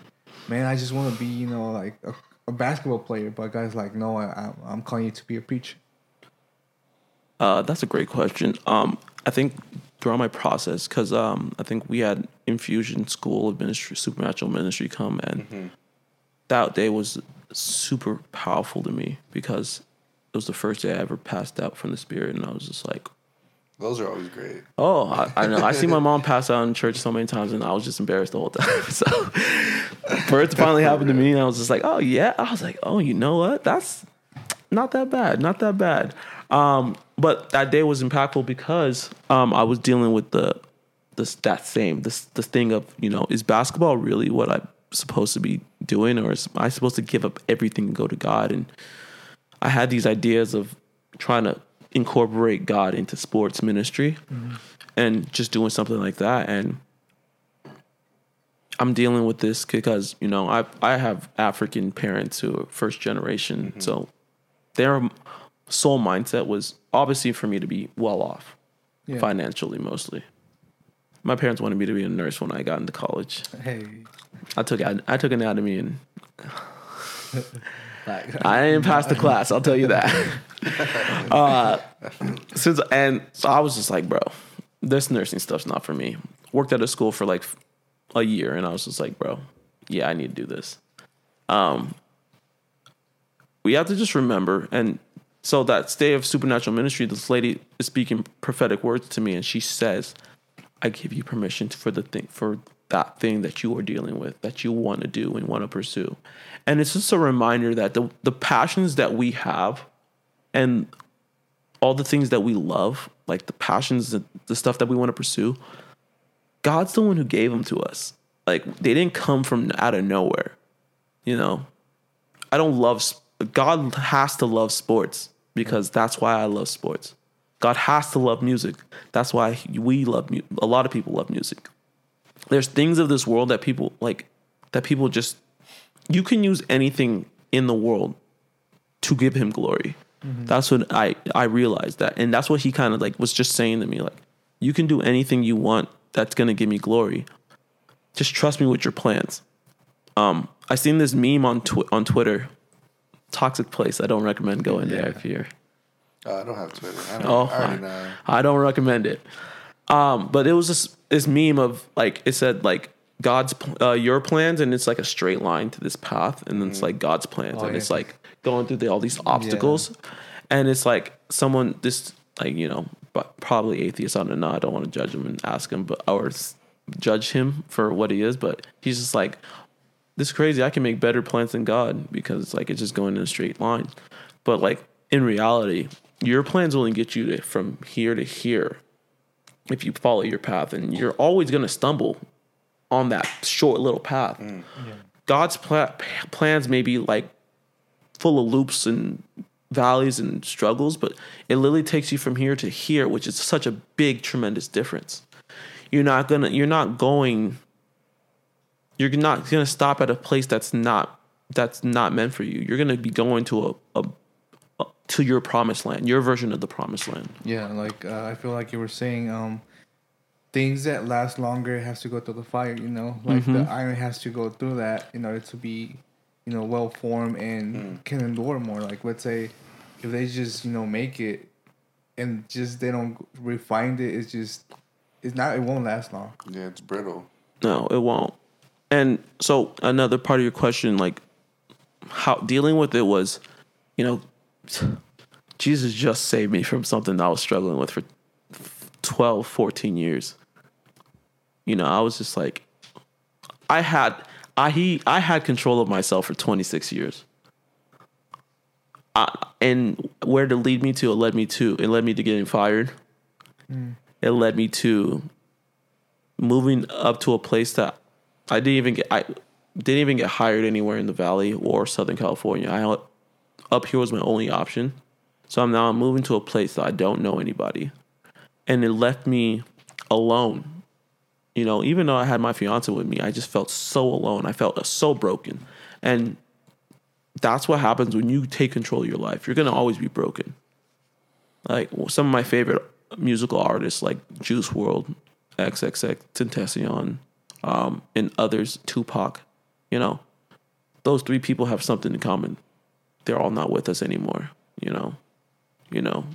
[SPEAKER 2] man, I just want to be, you know, like a, a basketball player. But guys, like, no, I I'm calling you to be a preacher.
[SPEAKER 3] uh, that's a great question um, i think throughout my process because um, i think we had infusion school of ministry supernatural ministry come and that day was super powerful to me because it was the first day i ever passed out from the spirit and i was just like
[SPEAKER 1] Those are always great.
[SPEAKER 3] Oh, I, I know. I see my mom pass out in church so many times, and I was just embarrassed the whole time. So, for it to finally happen to me, and I was just like, "Oh yeah," I was like, "Oh, you know what? That's not that bad. Not that bad." Um, but that day was impactful because um, I was dealing with the this that same this this thing of you know is basketball really what I'm supposed to be doing, or is I supposed to give up everything and go to God? And I had these ideas of trying to incorporate God into sports ministry and just doing something like that. And I'm dealing with this because, you know, I I have African parents who are first generation. So their sole mindset was obviously for me to be well off
[SPEAKER 2] Yeah.
[SPEAKER 3] financially mostly. My parents wanted me to be a nurse when I got into college.
[SPEAKER 2] Hey,
[SPEAKER 3] I took I took anatomy and
[SPEAKER 2] like,
[SPEAKER 3] I didn't pass the class. I'll tell you that. uh, since and so I was just like, bro, this nursing stuff's not for me. Worked at a school for like a year, and I was just like, bro, yeah, I need to do this. Um, we have to just remember, and so that day of supernatural ministry, this lady is speaking prophetic words to me, and she says, "I give you permission for the thing for that thing that you are dealing with, that you want to do and want to pursue." And it's just a reminder that the the passions that we have, and all the things that we love, like the passions, the, the stuff that we want to pursue, God's the one who gave them to us. Like they didn't come from out of nowhere. You know, I don't love. God has to love sports because that's why I love sports. God has to love music. That's why we love. mu- A lot of people love music. There's things of this world that people like. That people just. You can use anything in the world to give him glory. That's what I I realized that, and that's what he kind of like was just saying to me like, you can do anything you want that's gonna give me glory. Just trust me with your plans. Um, I seen this meme on tw- on Twitter toxic place. I don't recommend going there
[SPEAKER 2] Yeah.
[SPEAKER 3] if you're.
[SPEAKER 1] Uh, I don't have Twitter. I, don't,
[SPEAKER 3] Oh,
[SPEAKER 1] I know.
[SPEAKER 3] I don't recommend it. Um, but it was this this meme of like it said like God's uh, your plans and it's like a straight line to this path and then it's like God's plans
[SPEAKER 2] Oh,
[SPEAKER 3] and
[SPEAKER 2] yeah.
[SPEAKER 3] it's like going through the, all these obstacles and it's like someone this like you know but probably atheist I don't know I don't want to judge him and ask him but or judge him for what he is but he's just like this is crazy. I can make better plans than God because it's like it's just going in a straight line. But like in reality, your plans only get you to, from here to here if you follow your path, and you're always going to stumble on that short little path. Mm. God's pla- plans may be like full of loops and valleys and struggles, but it literally takes you from here to here, which is such a big, tremendous difference. You're not gonna. You're not going you're not going to stop at a place that's not that's not meant for you. You're going to be going to a, a, a to your promised land, your version of the promised land.
[SPEAKER 2] Yeah, like uh, I feel like you were saying, um, things that last longer has to go through the fire. You know, like the iron has to go through that in order to be, you know, well formed and can endure more. Like let's say, if they just you know make it, and just they don't refine it, it's just it's not. It won't last long.
[SPEAKER 1] Yeah, it's brittle.
[SPEAKER 3] No, it won't. And so another part of your question like how dealing with it was, you know, Jesus just saved me from something that I was struggling with for 12, 14 years. You know, I was just like I had I he I had control of myself for 26 years. I, and where to lead me to, it led me to it led me to getting fired. Mm. It led me to moving up to a place that I didn't even get I didn't even get hired anywhere in the valley or Southern California. I up here was my only option. So I'm now I'm moving to a place that I don't know anybody. And it left me alone. You know, even though I had my fiance with me, I just felt so alone. I felt so broken. And that's what happens when you take control of your life. You're going to always be broken. Like some of my favorite musical artists like Juice WRLD, XXX Tentacion, um, and others, Tupac, you know, those three people have something in common. They're all not with us anymore, you know. You know,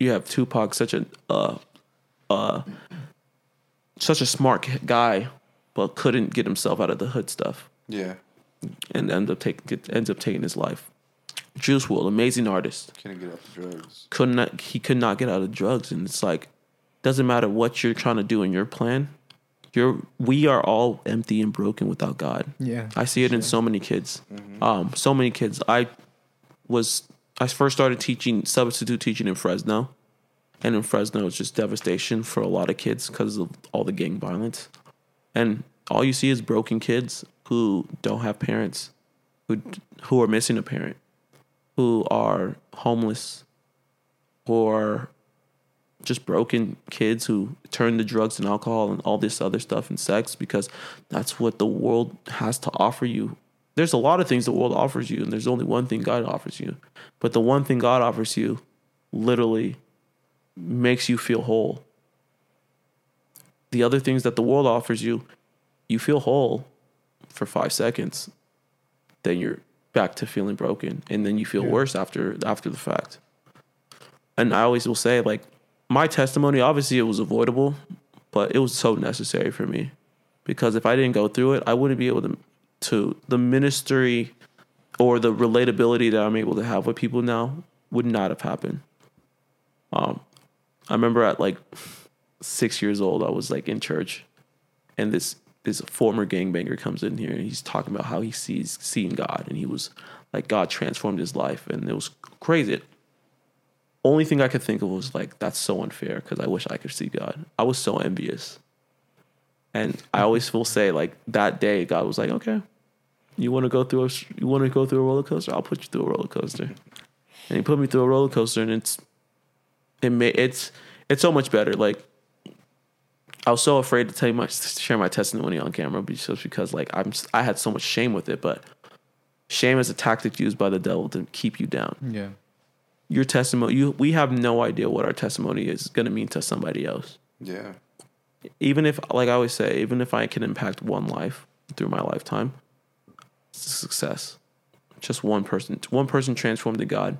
[SPEAKER 3] you have Tupac, such a uh, uh, such a smart guy, but couldn't get himself out of the hood stuff,
[SPEAKER 1] Yeah,
[SPEAKER 3] and end up taking ends up taking his life. Juice WRLD, amazing artist,
[SPEAKER 1] can't get off the drugs.
[SPEAKER 3] could not he could not get out of drugs, and it's like doesn't matter what you're trying to do in your plan. You're we are all empty and broken without God.
[SPEAKER 2] Yeah,
[SPEAKER 3] I see it in so many kids. Um, so many kids. I was I first started teaching substitute teaching in Fresno, and in Fresno it's just devastation for a lot of kids because of all the gang violence, and all you see is broken kids who don't have parents, who who are missing a parent, who are homeless, who are just broken kids who turn to drugs and alcohol and all this other stuff and sex because that's what the world has to offer you. There's a lot of things the world offers you, and there's only one thing God offers you. But the one thing God offers you literally makes you feel whole. The other things that the world offers you, you feel whole for five seconds, then you're back to feeling broken, and then you feel worse after after the fact. And I always will say, like, my testimony, obviously it was avoidable, but it was so necessary for me. Because if I didn't go through it, I wouldn't be able to to the ministry or the relatability that I'm able to have with people now would not have happened. Um I remember at like six years old, I was like in church and this this former gangbanger comes in here and he's talking about how he sees seeing God and he was like God transformed his life and it was crazy only thing I could think of was like, that's so unfair because I wish I could see God. I was so envious. And I mm-hmm. always will say, like, that day, God was like, okay, you want to go through a, you want to go through a roller coaster? I'll put you through a roller coaster. And he put me through a roller coaster and it's, it made, it's, it's so much better. Like, I was so afraid to tell you my, share my testimony on camera just because like I'm, I had so much shame with it, but shame is a tactic used by the devil to keep you down
[SPEAKER 2] yeah,
[SPEAKER 3] your testimony you we have no idea what our testimony is going to mean to somebody else
[SPEAKER 1] Yeah,
[SPEAKER 3] even if like i always say even if i can impact one life through my lifetime it's a success just one person, one person transformed to God,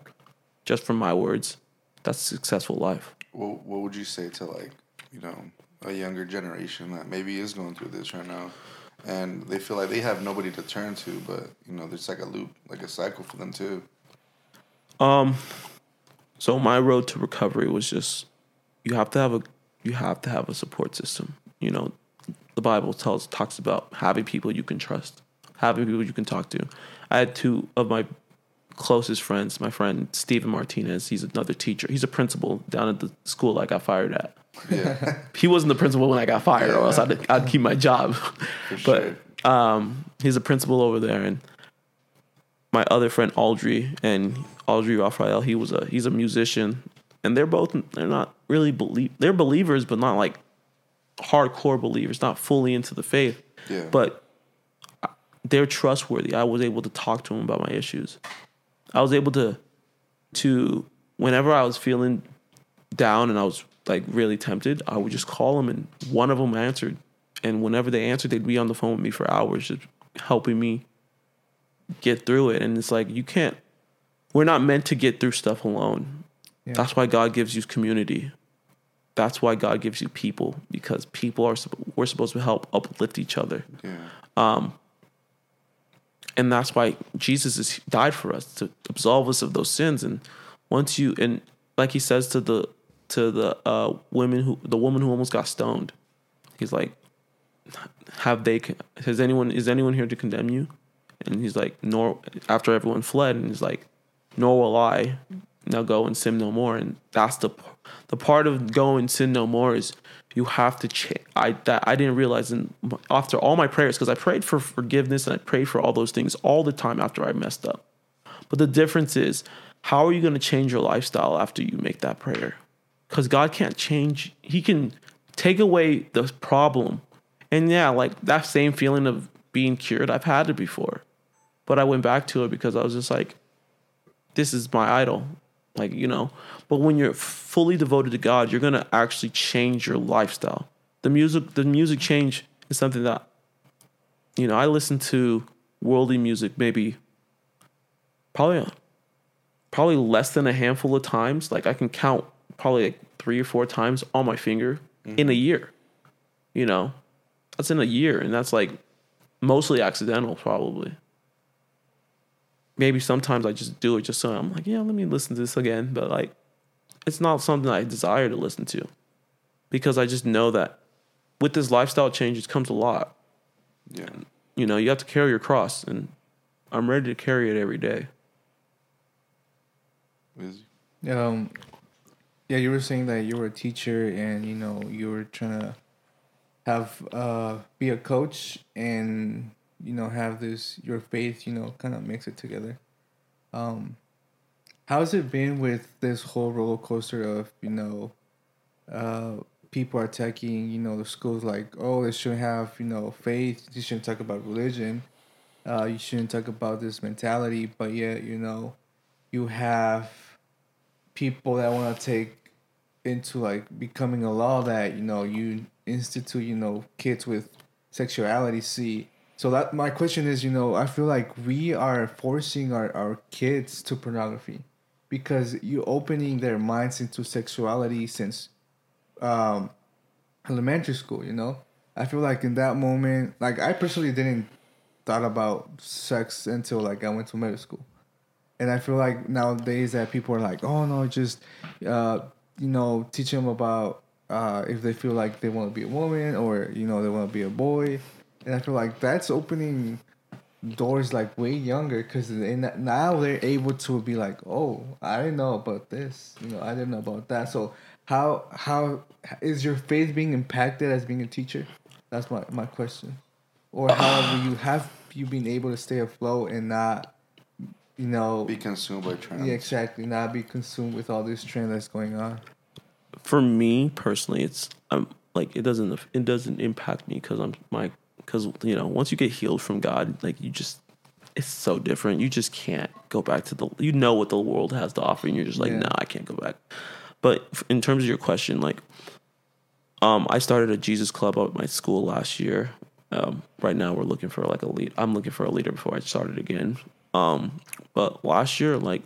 [SPEAKER 3] just from my words. That's a successful life.
[SPEAKER 1] What What would you say to like you know a younger generation that maybe is going through this right now, and they feel like they have nobody to turn to, but you know there's like a loop, like a cycle for them too.
[SPEAKER 3] Um, so my road to recovery was just you have to have a you have to have a support system. You know, the Bible tells talks about having people you can trust, having people you can talk to. I had two of my closest friends. My friend Steven Martinez, he's another teacher. He's a principal down at the school I got fired at.
[SPEAKER 1] Yeah,
[SPEAKER 3] He wasn't the principal when I got fired, or else I'd, I'd keep my job.
[SPEAKER 1] for
[SPEAKER 3] but um, he's a principal over there, and my other friend Audrey and Audrey Raphael, he was a he's a musician, and they're both they're not really believe they're believers, but not like hardcore believers, not fully into the faith,
[SPEAKER 1] Yeah.
[SPEAKER 3] but they're trustworthy. I was able to talk to them about my issues. I was able to to whenever I was feeling down and I was like really tempted, I would just call them and one of them answered. And whenever they answered, they'd be on the phone with me for hours, just helping me get through it. And it's like you can't. We're not meant to get through stuff alone.
[SPEAKER 2] Yeah.
[SPEAKER 3] That's why God gives you community. That's why God gives you people because people are we're supposed to help uplift each other
[SPEAKER 1] yeah,
[SPEAKER 3] and that's why Jesus is died for us to absolve us of those sins. And once you and like he says to the to the uh, women who the woman who almost got stoned, he's like, "Have they? Has anyone? Is anyone here to condemn you?" And he's like, "Nor." After everyone fled, and he's like, "Nor will I." Now go and sin no more. And that's the the part of go and sin no more is you have to change. I that I didn't realize and after all my prayers because I prayed for forgiveness and I prayed for all those things all the time after I messed up. But the difference is, how are you going to change your lifestyle after you make that prayer? Because God can't change. He can take away the problem, and yeah, like that same feeling of being cured, I've had it before, but I went back to it because I was just like, this is my idol like you know. But when you're fully devoted to god you're gonna actually change your lifestyle. The music the music change is something that you know i listen to worldly music maybe probably probably less than a handful of times. Like i can count probably like three or four times on my finger in a mm-hmm. year you know. That's in a year and that's like mostly accidental probably maybe sometimes I just do it just so I'm like, yeah, let me listen to this again. But like, it's not something I desire to listen to because I just know that with this lifestyle change, it comes a lot.
[SPEAKER 1] yeah,
[SPEAKER 3] You know, you have to carry your cross, and I'm ready to carry it every day.
[SPEAKER 1] Is-
[SPEAKER 2] Um, yeah, you were saying that you were a teacher and you know you were trying to have uh be a coach and you know have this your faith you know kind of mix it together. Um, how's it been with this whole roller coaster of you know, uh, people are attacking you know the schools like oh they shouldn't have you know faith you shouldn't talk about religion, uh, you shouldn't talk about this mentality but yet you know, you have people that want to take into like becoming a law that you know you institute you know kids with sexuality see so that my question is you know i feel like we are forcing our, our kids to pornography because you're opening their minds into sexuality since um elementary school you know? I feel like in that moment like i personally didn't thought about sex until like i went to middle school. And I feel like nowadays that people are like, oh no, just uh, you know, teach them about uh, if they feel like they want to be a woman or you know they want to be a boy, and I feel like that's opening doors like way younger because now they're able to be like, oh, I didn't know about this, you know, I didn't know about that. So how how is your faith being impacted as being a teacher? That's my my question. Or how have you have you been able to stay afloat and not you know
[SPEAKER 1] be consumed by trends.
[SPEAKER 2] yeah, exactly. Not be consumed with all this trend that's going on.
[SPEAKER 3] For me personally, it's I'm like it doesn't it doesn't impact me because I'm my because you know once you get healed from God, like you just it's so different. You just can't go back to the you know what the world has to offer, and you're just like,
[SPEAKER 2] Yeah.
[SPEAKER 3] no, I can't go back. But in terms of your question, like, um, I started a Jesus club at my school last year. Um, right now, we're looking for like a lead. I'm looking for a leader before I started again. Um, but last year, like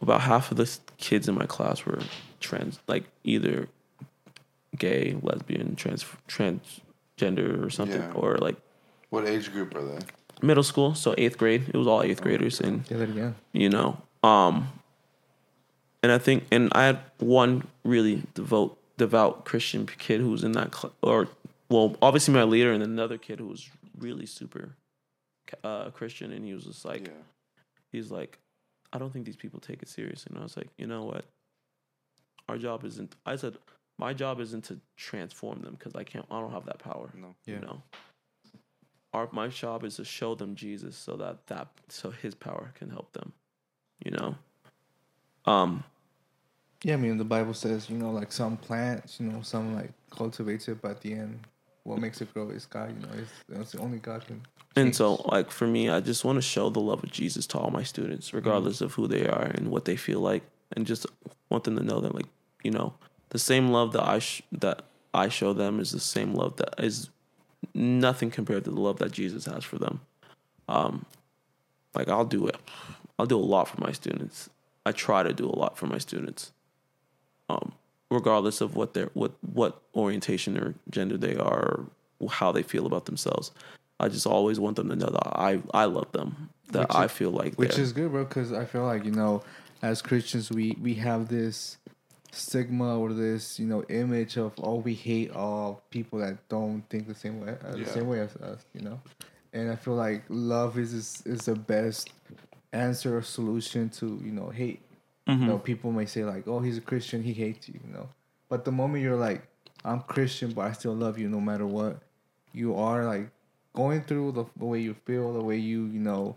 [SPEAKER 3] about half of the kids in my class were trans, like either gay, lesbian, trans, trans, transgender, or something,
[SPEAKER 1] Yeah.
[SPEAKER 3] or like
[SPEAKER 1] What age group are they?
[SPEAKER 3] middle school. So eighth grade, it was all eighth graders, and
[SPEAKER 2] Say that again.
[SPEAKER 3] you know, um, and I think, and I had one really devout, devout Christian kid who was in that, cl- or well, obviously my leader, and another kid who was really super uh, Christian, and he was just like,
[SPEAKER 1] yeah.
[SPEAKER 3] he's like, I don't think these people take it seriously. And I was like, you know what? Our job isn't. I said, my job isn't to transform them because I can't. I don't have that power.
[SPEAKER 1] No.
[SPEAKER 2] Yeah.
[SPEAKER 3] You know. Our my job is to show them Jesus so that that so His power can help them. You know. Um.
[SPEAKER 2] Yeah, I mean the Bible says, you know, like some plants, you know, some like cultivates it, but at the end, what makes it grow is God. You know, it's, it's the only God can.
[SPEAKER 3] And so, like for me, I just want to show the love of Jesus to all my students, regardless of who they are and what they feel like, and just want them to know that, like, you know, the same love that I sh- that I show them is the same love that is nothing compared to the love that Jesus has for them. Um, like I'll do it. I'll do a lot for my students. I try to do a lot for my students. Um, regardless of what their what what orientation or gender they are or how they feel about themselves. I just always want them to know that I I love them. That
[SPEAKER 2] Which
[SPEAKER 3] I
[SPEAKER 2] is-
[SPEAKER 3] feel like
[SPEAKER 2] which is good, bro. Because I feel like you know, as Christians, we we have this stigma or this you know image of oh we hate all people that don't think the same way uh,
[SPEAKER 1] Yeah.
[SPEAKER 2] the same way as us, you know. And I feel like love is is, is the best answer or solution to you know hate.
[SPEAKER 3] Mm-hmm.
[SPEAKER 2] You know, people may say like, "Oh, he's a Christian, he hates you," you know. But the moment you're like, "I'm Christian, but I still love you no matter what," you are like going through the, the way you feel, the way you you know,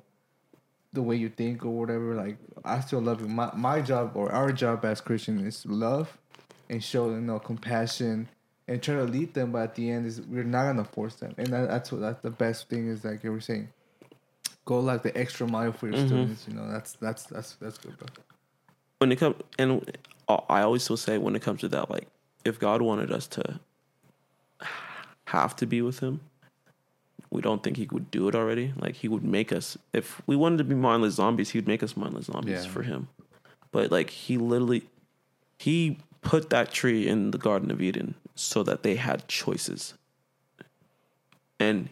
[SPEAKER 2] the way you think or whatever. Like, I still love you. My my job or our job as Christian is love and show you know compassion and try to lead them. But at the end, is we're not gonna force them, and that, that's what that's the best thing is like you were saying. Go like the extra mile for your
[SPEAKER 3] Mhm.
[SPEAKER 2] students. You know, that's that's that's that's good, bro.
[SPEAKER 3] when it comes and I always will say when it comes to that, like if God wanted us to have to be with Him, we don't think He would do it already. Like He would make us. If we wanted to be mindless zombies, He would make us mindless zombies
[SPEAKER 2] Yeah.
[SPEAKER 3] for Him. But like He literally, He put that tree in the Garden of Eden so that they had choices. And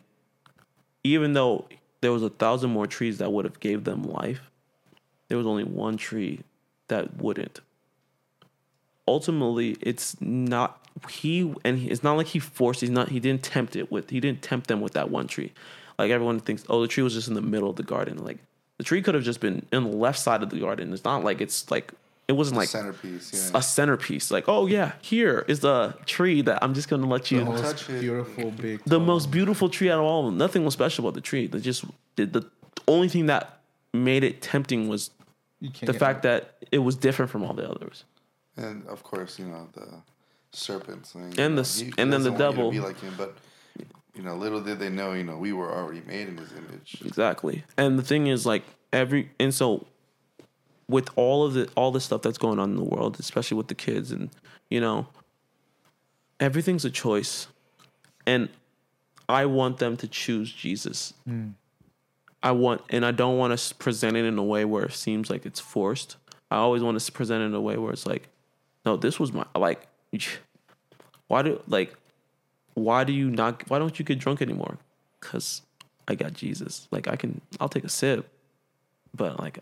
[SPEAKER 3] even though there was a thousand more trees that would have gave them life, there was only one tree that wouldn't. Ultimately, it's not he, and he, it's not like he forced. He's not. He didn't tempt it with. He didn't tempt them with that one tree. Like everyone thinks, oh, the tree was just in the middle of the garden. Like the tree could have just been in the left side of the garden. It's not like it's like it wasn't like
[SPEAKER 1] centerpiece. Yeah.
[SPEAKER 3] a centerpiece. Like, oh yeah, here is the tree that I'm just gonna let
[SPEAKER 2] The
[SPEAKER 3] you.
[SPEAKER 2] most
[SPEAKER 1] touch it.
[SPEAKER 2] beautiful big.
[SPEAKER 3] The
[SPEAKER 2] tall-
[SPEAKER 3] most beautiful tree out of all of them. Nothing was special about the tree. They just the, the only thing that made it tempting was the
[SPEAKER 2] get
[SPEAKER 3] fact that it was different from all the others.
[SPEAKER 1] And of course, you know the serpents and,
[SPEAKER 3] And
[SPEAKER 1] know,
[SPEAKER 3] the s-
[SPEAKER 1] he- he
[SPEAKER 3] and then the
[SPEAKER 1] doesn't you to
[SPEAKER 3] devil.
[SPEAKER 1] be like him, but you know, little did they know, you know, we were already made in His image.
[SPEAKER 3] Exactly. And the thing is, like every and so with all of the all the stuff that's going on in the world, especially with the kids, and you know, everything's a choice, and I want them to choose Jesus. Hmm. I want, and I don't want to present it in a way where it seems like it's forced. I always want to present it in a way where it's like, no, this was my like. Why do like? Why do you not? Why don't you get drunk anymore? Cause I got Jesus. Like I can, I'll take a sip, but like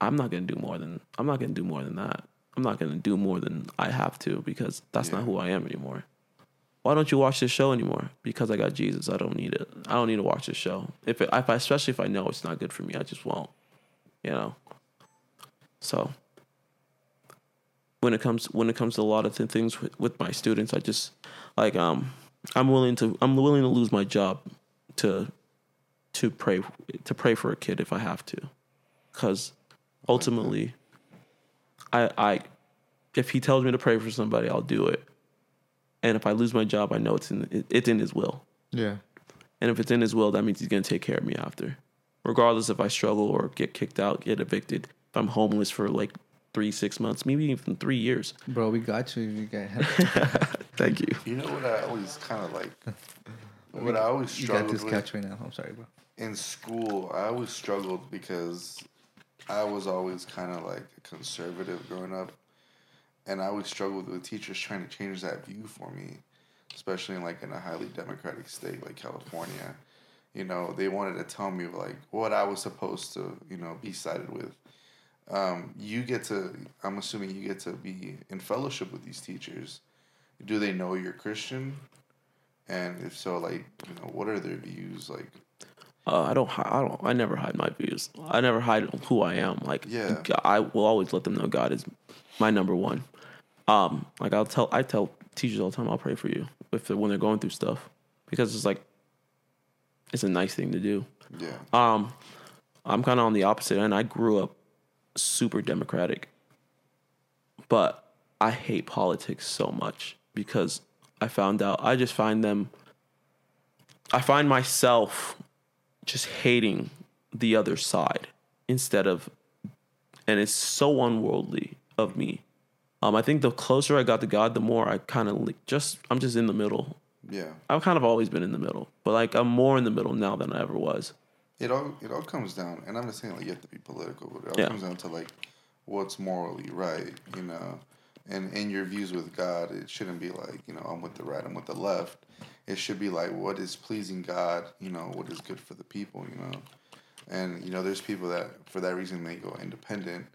[SPEAKER 3] I'm not gonna do more than I'm not gonna do more than that. I'm not gonna do more than I have to because that's not who I am anymore. Why don't you watch this show anymore? Because I got Jesus. I don't need it. I don't need to watch this show. If, it, if I, especially if I know it's not good for me, I just won't. You know. So when it comes when it comes to a lot of th- things with, with my students, I just like um I'm willing to I'm willing to lose my job to to pray to pray for a kid if I have to, because ultimately, I I if he tells me to pray for somebody, I'll do it. And if I lose my job, I know it's in it's in his will.
[SPEAKER 2] Yeah.
[SPEAKER 3] And if it's in his will, that means he's gonna take care of me after, regardless if I struggle or get kicked out, get evicted. If I'm homeless for like three, six months, maybe even three years.
[SPEAKER 2] Bro, we got you. You got
[SPEAKER 3] Thank you.
[SPEAKER 1] You know what I always kind of like what I always struggled
[SPEAKER 2] You got this
[SPEAKER 1] with
[SPEAKER 2] catch right now. I'm sorry, bro.
[SPEAKER 1] in school, I always struggled because I was always kind of like a conservative growing up, and I always struggled with teachers trying to change that view for me, especially in like in a highly democratic state like California. You know, they wanted to tell me like what I was supposed to, you know, be sided with. Um, you get to, I'm assuming you get to be in fellowship with these teachers. Do they know you're Christian? And if so, like, you know, what are their views? Like,
[SPEAKER 3] Uh, I don't. I don't. I never hide my views. I never hide who I am. Like,
[SPEAKER 1] Yeah.
[SPEAKER 3] I will always let them know God is my number one. Um, like I'll tell. I tell teachers all the time. I'll pray for you if they're, when they're going through stuff because it's like it's a nice thing to do.
[SPEAKER 1] yeah.
[SPEAKER 3] Um, I'm kind of on the opposite end. I grew up super democratic, but I hate politics so much because I found out I just find them. I find myself just hating the other side instead of, and it's so unworldly of me. Um, I think the closer I got to God, the more I kind of just I'm just in the middle.
[SPEAKER 1] Yeah.
[SPEAKER 3] I've kind of always been in the middle, but like I'm more in the middle now than I ever was.
[SPEAKER 1] It all it all comes down, and I'm not saying like you have to be political, but it all
[SPEAKER 3] Yeah.
[SPEAKER 1] comes down to like what's morally right, you know. And in your views with God, it shouldn't be like you know I'm with the right, I'm with the left. It should be like what is pleasing God, you know, what is good for the people, you know. And you know, there's people that for that reason they go independent,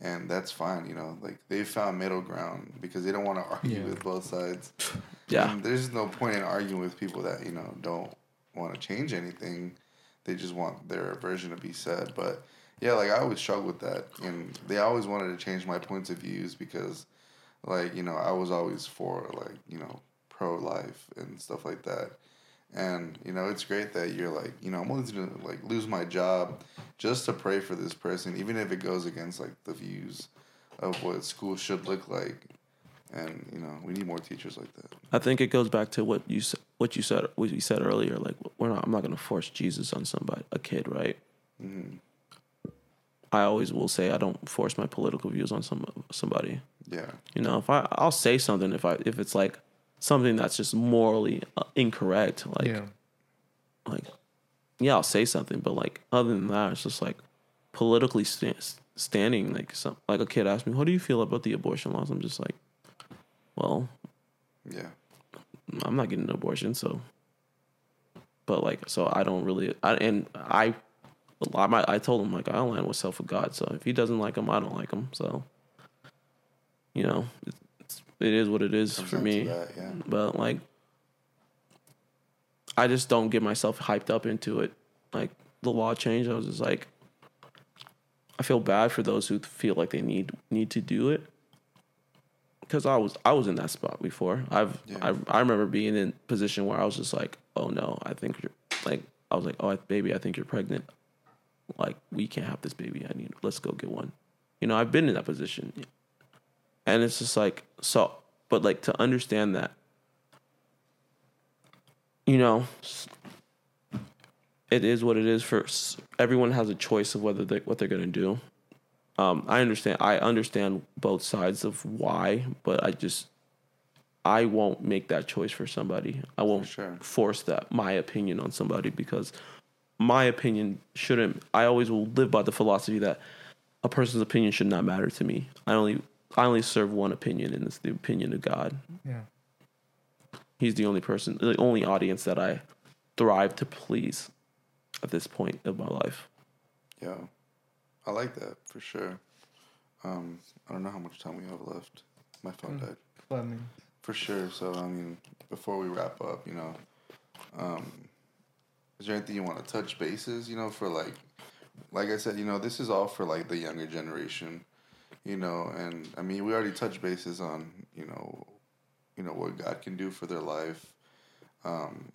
[SPEAKER 1] and that's fine, you know. Like they found middle ground because they don't want to argue
[SPEAKER 2] Yeah.
[SPEAKER 1] with both sides.
[SPEAKER 3] Yeah.
[SPEAKER 1] And there's no point in arguing with people that you know don't want to change anything. They just want their version to be said. But yeah, like I always struggle with that, and they always wanted to change my points of views because, like you know, I was always for like you know pro life and stuff like that. And you know, it's great that you're like, you know, I'm willing to like lose my job just to pray for this person, even if it goes against like the views of what school should look like. And you know, we need more teachers like that.
[SPEAKER 3] I think it goes back to what you s- what you said what you said earlier. Like we're not. I'm not going to force Jesus on somebody, a kid, right? I always will say I don't force my political views on some somebody.
[SPEAKER 1] Yeah.
[SPEAKER 3] You know, if I I'll say something if I if it's like something that's just morally uh, incorrect, like
[SPEAKER 2] yeah.
[SPEAKER 3] like yeah, I'll say something, but like other than that, it's just like politically sta- standing. Like some like a kid asked me, "What do you feel about the abortion laws?" I'm just like, well,
[SPEAKER 1] Yeah.
[SPEAKER 3] I'm not getting an abortion, so. But like, so I don't really, I, and I, I, I told him like I align with self with God. So if he doesn't like him, I don't like him. So, you know, it's, it is what it is
[SPEAKER 1] Comes
[SPEAKER 3] for me.
[SPEAKER 1] that, yeah.
[SPEAKER 3] But like, I just don't get myself hyped up into it. Like the law change, I was just like, I feel bad for those who feel like they need need to do it because I was I was in that spot before. I've
[SPEAKER 1] Yeah.
[SPEAKER 3] I, I remember being in a position where I was just like, oh no, I think you're like I was like, oh baby, I think you're pregnant. Like we can't have this baby. I need let's go get one. You know, I've been in that position, and it's just like so. But like to understand that, you know, it is what it is. For everyone has a choice of whether they what they're gonna do. Um, I understand. I understand both sides of why, but I just I won't make that choice for somebody. I won't
[SPEAKER 1] sure.
[SPEAKER 3] force that my opinion on somebody because my opinion shouldn't. I always will live by the philosophy that a person's opinion should not matter to me. I only I only serve one opinion, and it's the opinion of God.
[SPEAKER 2] Yeah.
[SPEAKER 3] He's the only person, the only audience that I thrive to please at this point of my life.
[SPEAKER 1] Yeah, I like that for sure. Um, I don't know how much time we have left. My phone died.
[SPEAKER 2] Five minutes.
[SPEAKER 1] For sure. So I mean, before we wrap up, you know, um, is there anything you want to touch bases? You know, for like, like I said, you know, this is all for like the younger generation. You know, and I mean, we already touched bases on you know, you know what God can do for their life. Um,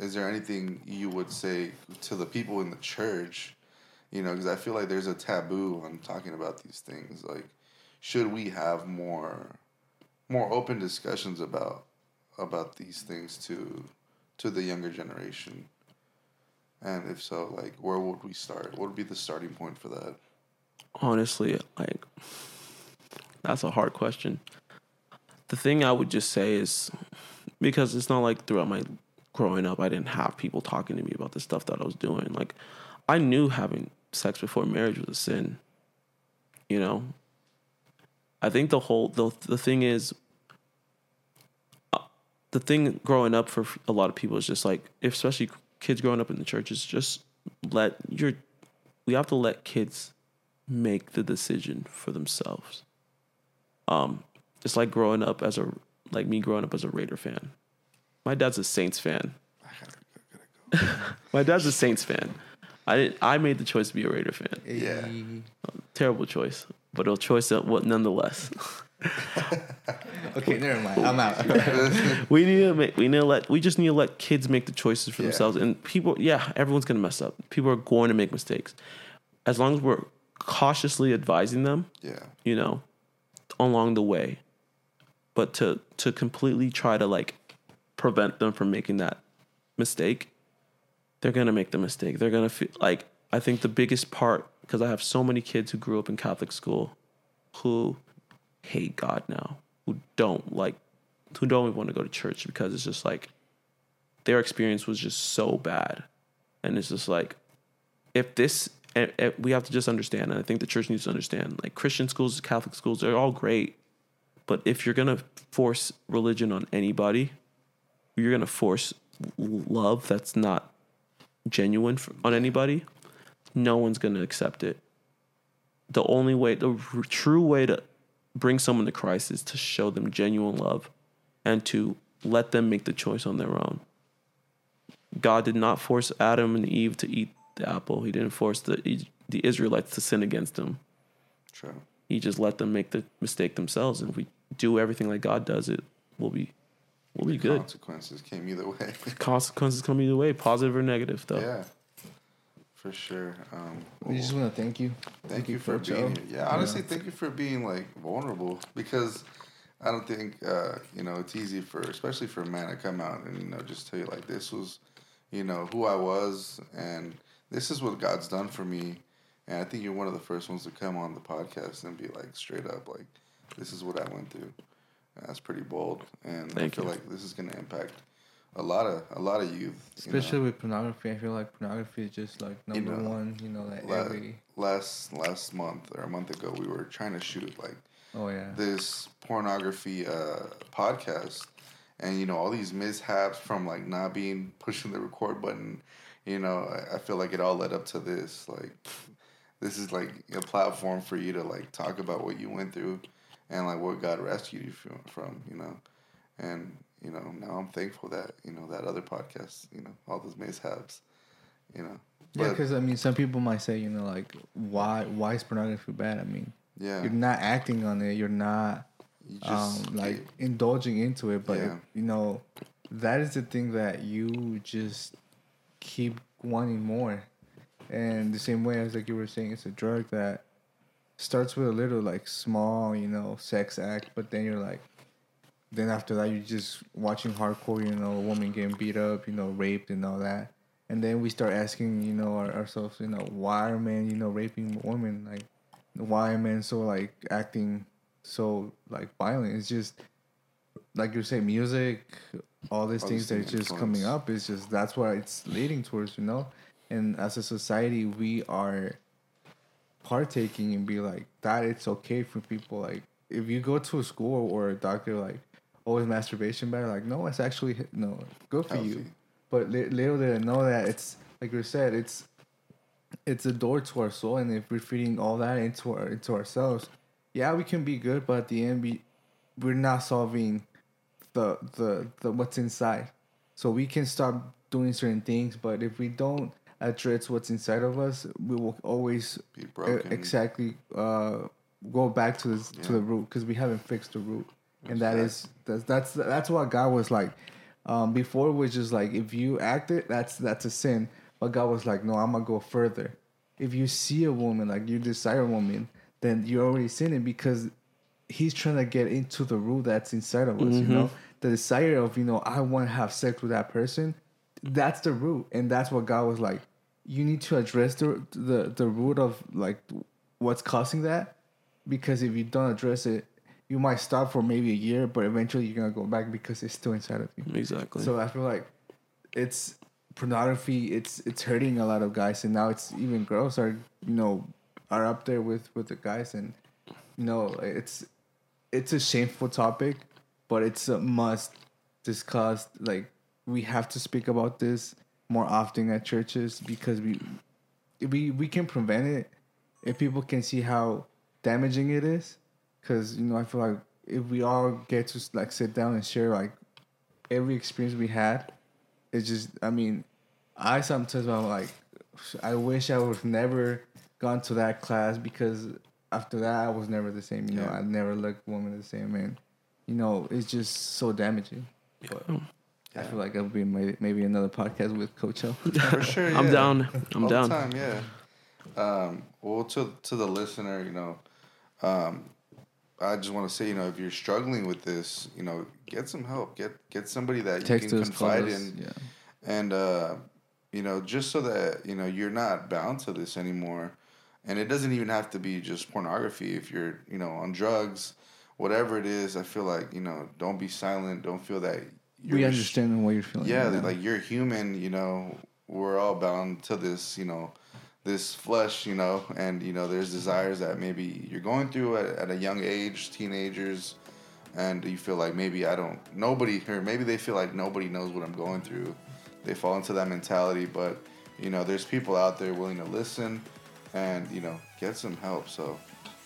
[SPEAKER 1] is there anything you would say to the people in the church? You know, because I feel like there's a taboo on talking about these things. Like, should we have more? more open discussions about about these things to to the younger generation? And if so, like where would we start? What would be the starting point for that?
[SPEAKER 3] honestly, like that's a hard question. The thing I would just say is because it's not like throughout my growing up, I didn't have people talking to me about the stuff that I was doing. Like, I knew having sex before marriage was a sin. You know, I think the whole the the thing is, uh, the thing growing up for a lot of people is just like, especially kids growing up in the church, is just let your we have to let kids make the decision for themselves. Um, just like growing up as a like me growing up as a Raider fan. My dad's a Saints fan. My dad's a Saints fan. I didn't, I made the choice to be a Raider fan.
[SPEAKER 1] Yeah.
[SPEAKER 3] Terrible choice, but a choice that what nonetheless.
[SPEAKER 2] Okay, never mind. I'm out.
[SPEAKER 3] we need to make, we need to let we just need to let kids make the choices for
[SPEAKER 1] Yeah.
[SPEAKER 3] themselves and people yeah everyone's gonna mess up people are going to make mistakes as long as we're cautiously advising them
[SPEAKER 1] Yeah.
[SPEAKER 3] you know along the way but to to completely try to like prevent them from making that mistake they're gonna make the mistake. They're gonna feel like i think the biggest part because i have so many kids who grew up in catholic school who hate god now who don't like who don't even want to go to church because it's just like their experience was just so bad. And it's just like if this and, and we have to just understand and i think the church needs to understand like christian schools catholic schools they're all great. But if you're gonna force religion on anybody you're gonna force love that's not genuine for, on anybody no one's gonna accept it the only way the r- true way to bring someone to christ is to show them genuine love and to let them make the choice on their own God did not force Adam and Eve to eat the apple. He didn't force the the Israelites to sin against him.
[SPEAKER 1] True.
[SPEAKER 3] He just let them make the mistake themselves. And if we do everything like God does, it will be will be good.
[SPEAKER 1] Consequences came either way.
[SPEAKER 3] Consequences come either way, positive or negative, though.
[SPEAKER 1] yeah. For sure. Um,
[SPEAKER 2] We just want to thank you.
[SPEAKER 1] Thank you for being here. Yeah, honestly, thank you for being like vulnerable because I don't think uh, you know it's easy for, especially for a man to come out and you know just tell you like this was, you know, who I was and this is what God's done for me, and I think you're one of the first ones to come on the podcast and be like straight up like, this is what I went through. And that's pretty bold, and
[SPEAKER 3] Thank
[SPEAKER 1] I feel
[SPEAKER 3] you.
[SPEAKER 1] like this is gonna impact a lot of a lot of youth, you know.
[SPEAKER 2] Especially with pornography, I feel like pornography is just like
[SPEAKER 1] You
[SPEAKER 2] number
[SPEAKER 1] know,
[SPEAKER 2] one. You know, like
[SPEAKER 1] La-
[SPEAKER 2] every.
[SPEAKER 1] last last month or a month ago, we were trying to shoot like
[SPEAKER 2] Oh yeah.
[SPEAKER 1] this pornography uh, podcast, and you know all these mishaps from like not being pushing the record button. You know, I, I feel like it all led up to this. Like, this is like a platform for you to like talk about what you went through, and like what God rescued you from. from you know, and you know now I'm thankful that you know that other podcast. You know all those mishaps. You know.
[SPEAKER 2] Yeah, because I mean, some people might say, you know, like, why why is pornography bad? I mean,
[SPEAKER 1] yeah.
[SPEAKER 2] you're not acting on it. You're not
[SPEAKER 1] You
[SPEAKER 2] um, like indulging into it. But
[SPEAKER 1] Yeah.
[SPEAKER 2] you know, that is the thing that you just keep wanting more. And the same way as like you were saying, it's a drug that starts with a little like small, you know, sex act, but then you're like, then after that you're just watching hardcore, you know, a woman getting beat up, you know, raped and all that. And then we start asking, you know, our, ourselves, you know, why are men, you know, raping women? Like, why are men so like acting so like violent? It's just like you say, music, all these
[SPEAKER 1] All
[SPEAKER 2] things that are just coming up. It's just that's what it's leading towards, you know. And as a society, we are partaking and be like that. It's okay for people. Like if you go to a school or a doctor, like, oh, is masturbation bad? Like, no, it's actually no good for you. But li- little did I know that it's like you said, it's it's a door to our soul, and if we're feeding all that into our into ourselves, yeah, we can be good, but at the end, we we're not solving the the the what's inside. So we can stop doing certain things, but if we don't address what's inside of us, we will always
[SPEAKER 1] Be
[SPEAKER 2] uh,
[SPEAKER 1] broken.
[SPEAKER 2] exactly uh, go back to this, to the root because we haven't fixed the root, and that is that's that's that's what God was like. Um, before it was just like if you act it, that's that's a sin. But God was like, no, I'm gonna go further. If you see a woman, like you desire a woman, then you're already sinning because He's trying to get into the root that's inside of us. You know, the desire of you know I want to have sex with that person. That's the root, and that's what God was like. You need to address the the the root of like what's causing that, because if you don't address it, you might stop for maybe a year, but eventually you're gonna go back because it's still inside of you.
[SPEAKER 3] Exactly.
[SPEAKER 2] So I feel like it's pornography. It's it's hurting a lot of guys, and now it's even girls are you know are up there with with the guys, and you know it's it's a shameful topic, but it's a must discuss. Like we have to speak about this more often at churches because we we we can prevent it if people can see how damaging it is. Because you know, I feel like if we all get to like sit down and share like every experience we had, it's just. I mean, I sometimes I'm like, I wish I would have never gone to that class because after that I was never the same. You know,
[SPEAKER 1] Yeah.
[SPEAKER 2] I never looked woman the same, and you know, it's just so damaging. But um, I feel like it'll be maybe, maybe another podcast with Coach L.
[SPEAKER 1] For sure,
[SPEAKER 3] I'm
[SPEAKER 1] yeah.
[SPEAKER 3] down. I'm
[SPEAKER 1] All
[SPEAKER 3] down.
[SPEAKER 1] the time, yeah. Um, well, to to the listener, you know, um, I just want to say, you know, if you're struggling with this, you know, get some help. Get get somebody that
[SPEAKER 2] Text
[SPEAKER 1] you can confide
[SPEAKER 2] us.
[SPEAKER 1] in,
[SPEAKER 2] Yeah.
[SPEAKER 1] and uh, you know, just so that you know you're not bound to this anymore. And it doesn't even have to be just pornography. If you're, you know, on drugs, whatever it is, I feel like you know, don't be silent. Don't feel that you're
[SPEAKER 2] We understand what you're feeling.
[SPEAKER 1] yeah,
[SPEAKER 2] right
[SPEAKER 1] like you're human, you know. We're all bound to this, you know, this flesh, you know, and you know, there's desires that maybe you're going through at, at a young age, teenagers, and you feel like maybe I don't, nobody, or maybe they feel like nobody knows what I'm going through. They fall into that mentality, but you know, there's people out there willing to listen, and you know, get some help. So,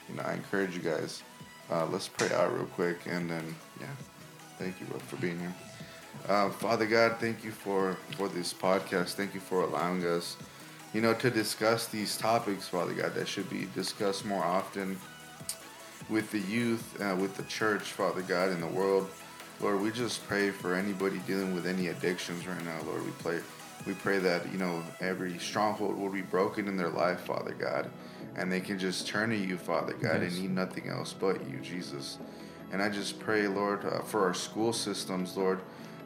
[SPEAKER 1] you know, I encourage you guys. Uh, let's pray out real quick, and then yeah, thank you, bro, for being here. Uh, Father God, thank you for for this podcast. Thank you for allowing us, you know, to discuss these topics, Father God, that should be discussed more often with the youth, uh, with the church, Father God, in the world. Lord, we just pray for anybody dealing with any addictions right now, Lord. We pray, we pray that you know every stronghold will be broken in their life, Father God, and they can just turn to you, Father God,
[SPEAKER 2] Yes.
[SPEAKER 1] and need nothing else but you, Jesus. And I just pray, Lord, uh, for our school systems, Lord.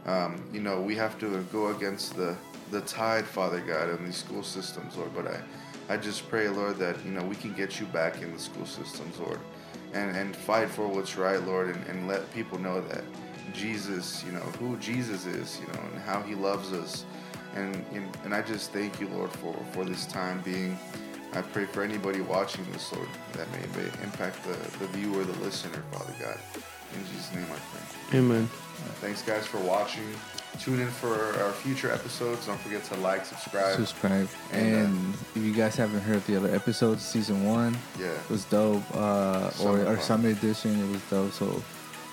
[SPEAKER 1] Um, you know, we have to go against the the tide, Father God, in these school systems, Lord. But I, I just pray, Lord, that you know we can get you back in the school systems, Lord, and and fight for what's right, Lord, and, and let people know that Jesus, you know, who Jesus is, you know, and how He loves us, and and, and I just thank you, Lord, for for this time being. I pray for anybody watching this, Lord, that may, impact the, the viewer, the listener, Father God. In Jesus' name I pray.
[SPEAKER 3] Amen.
[SPEAKER 1] Thanks, guys, for watching. Tune in for our future episodes. Don't forget to like, subscribe.
[SPEAKER 2] subscribe.
[SPEAKER 1] And, uh,
[SPEAKER 2] if you guys haven't heard the other episodes, season one
[SPEAKER 1] Yeah.
[SPEAKER 2] was dope. Uh, or our summer edition, it was dope. So,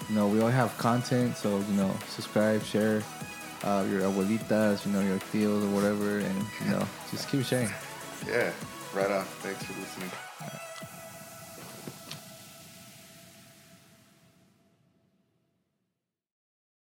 [SPEAKER 2] you know, we all have content. So, you know, subscribe, share. Uh, your abuelitas, you know, your tios or whatever, and you know, just keep sharing.
[SPEAKER 1] Yeah. Right on. Thanks for listening.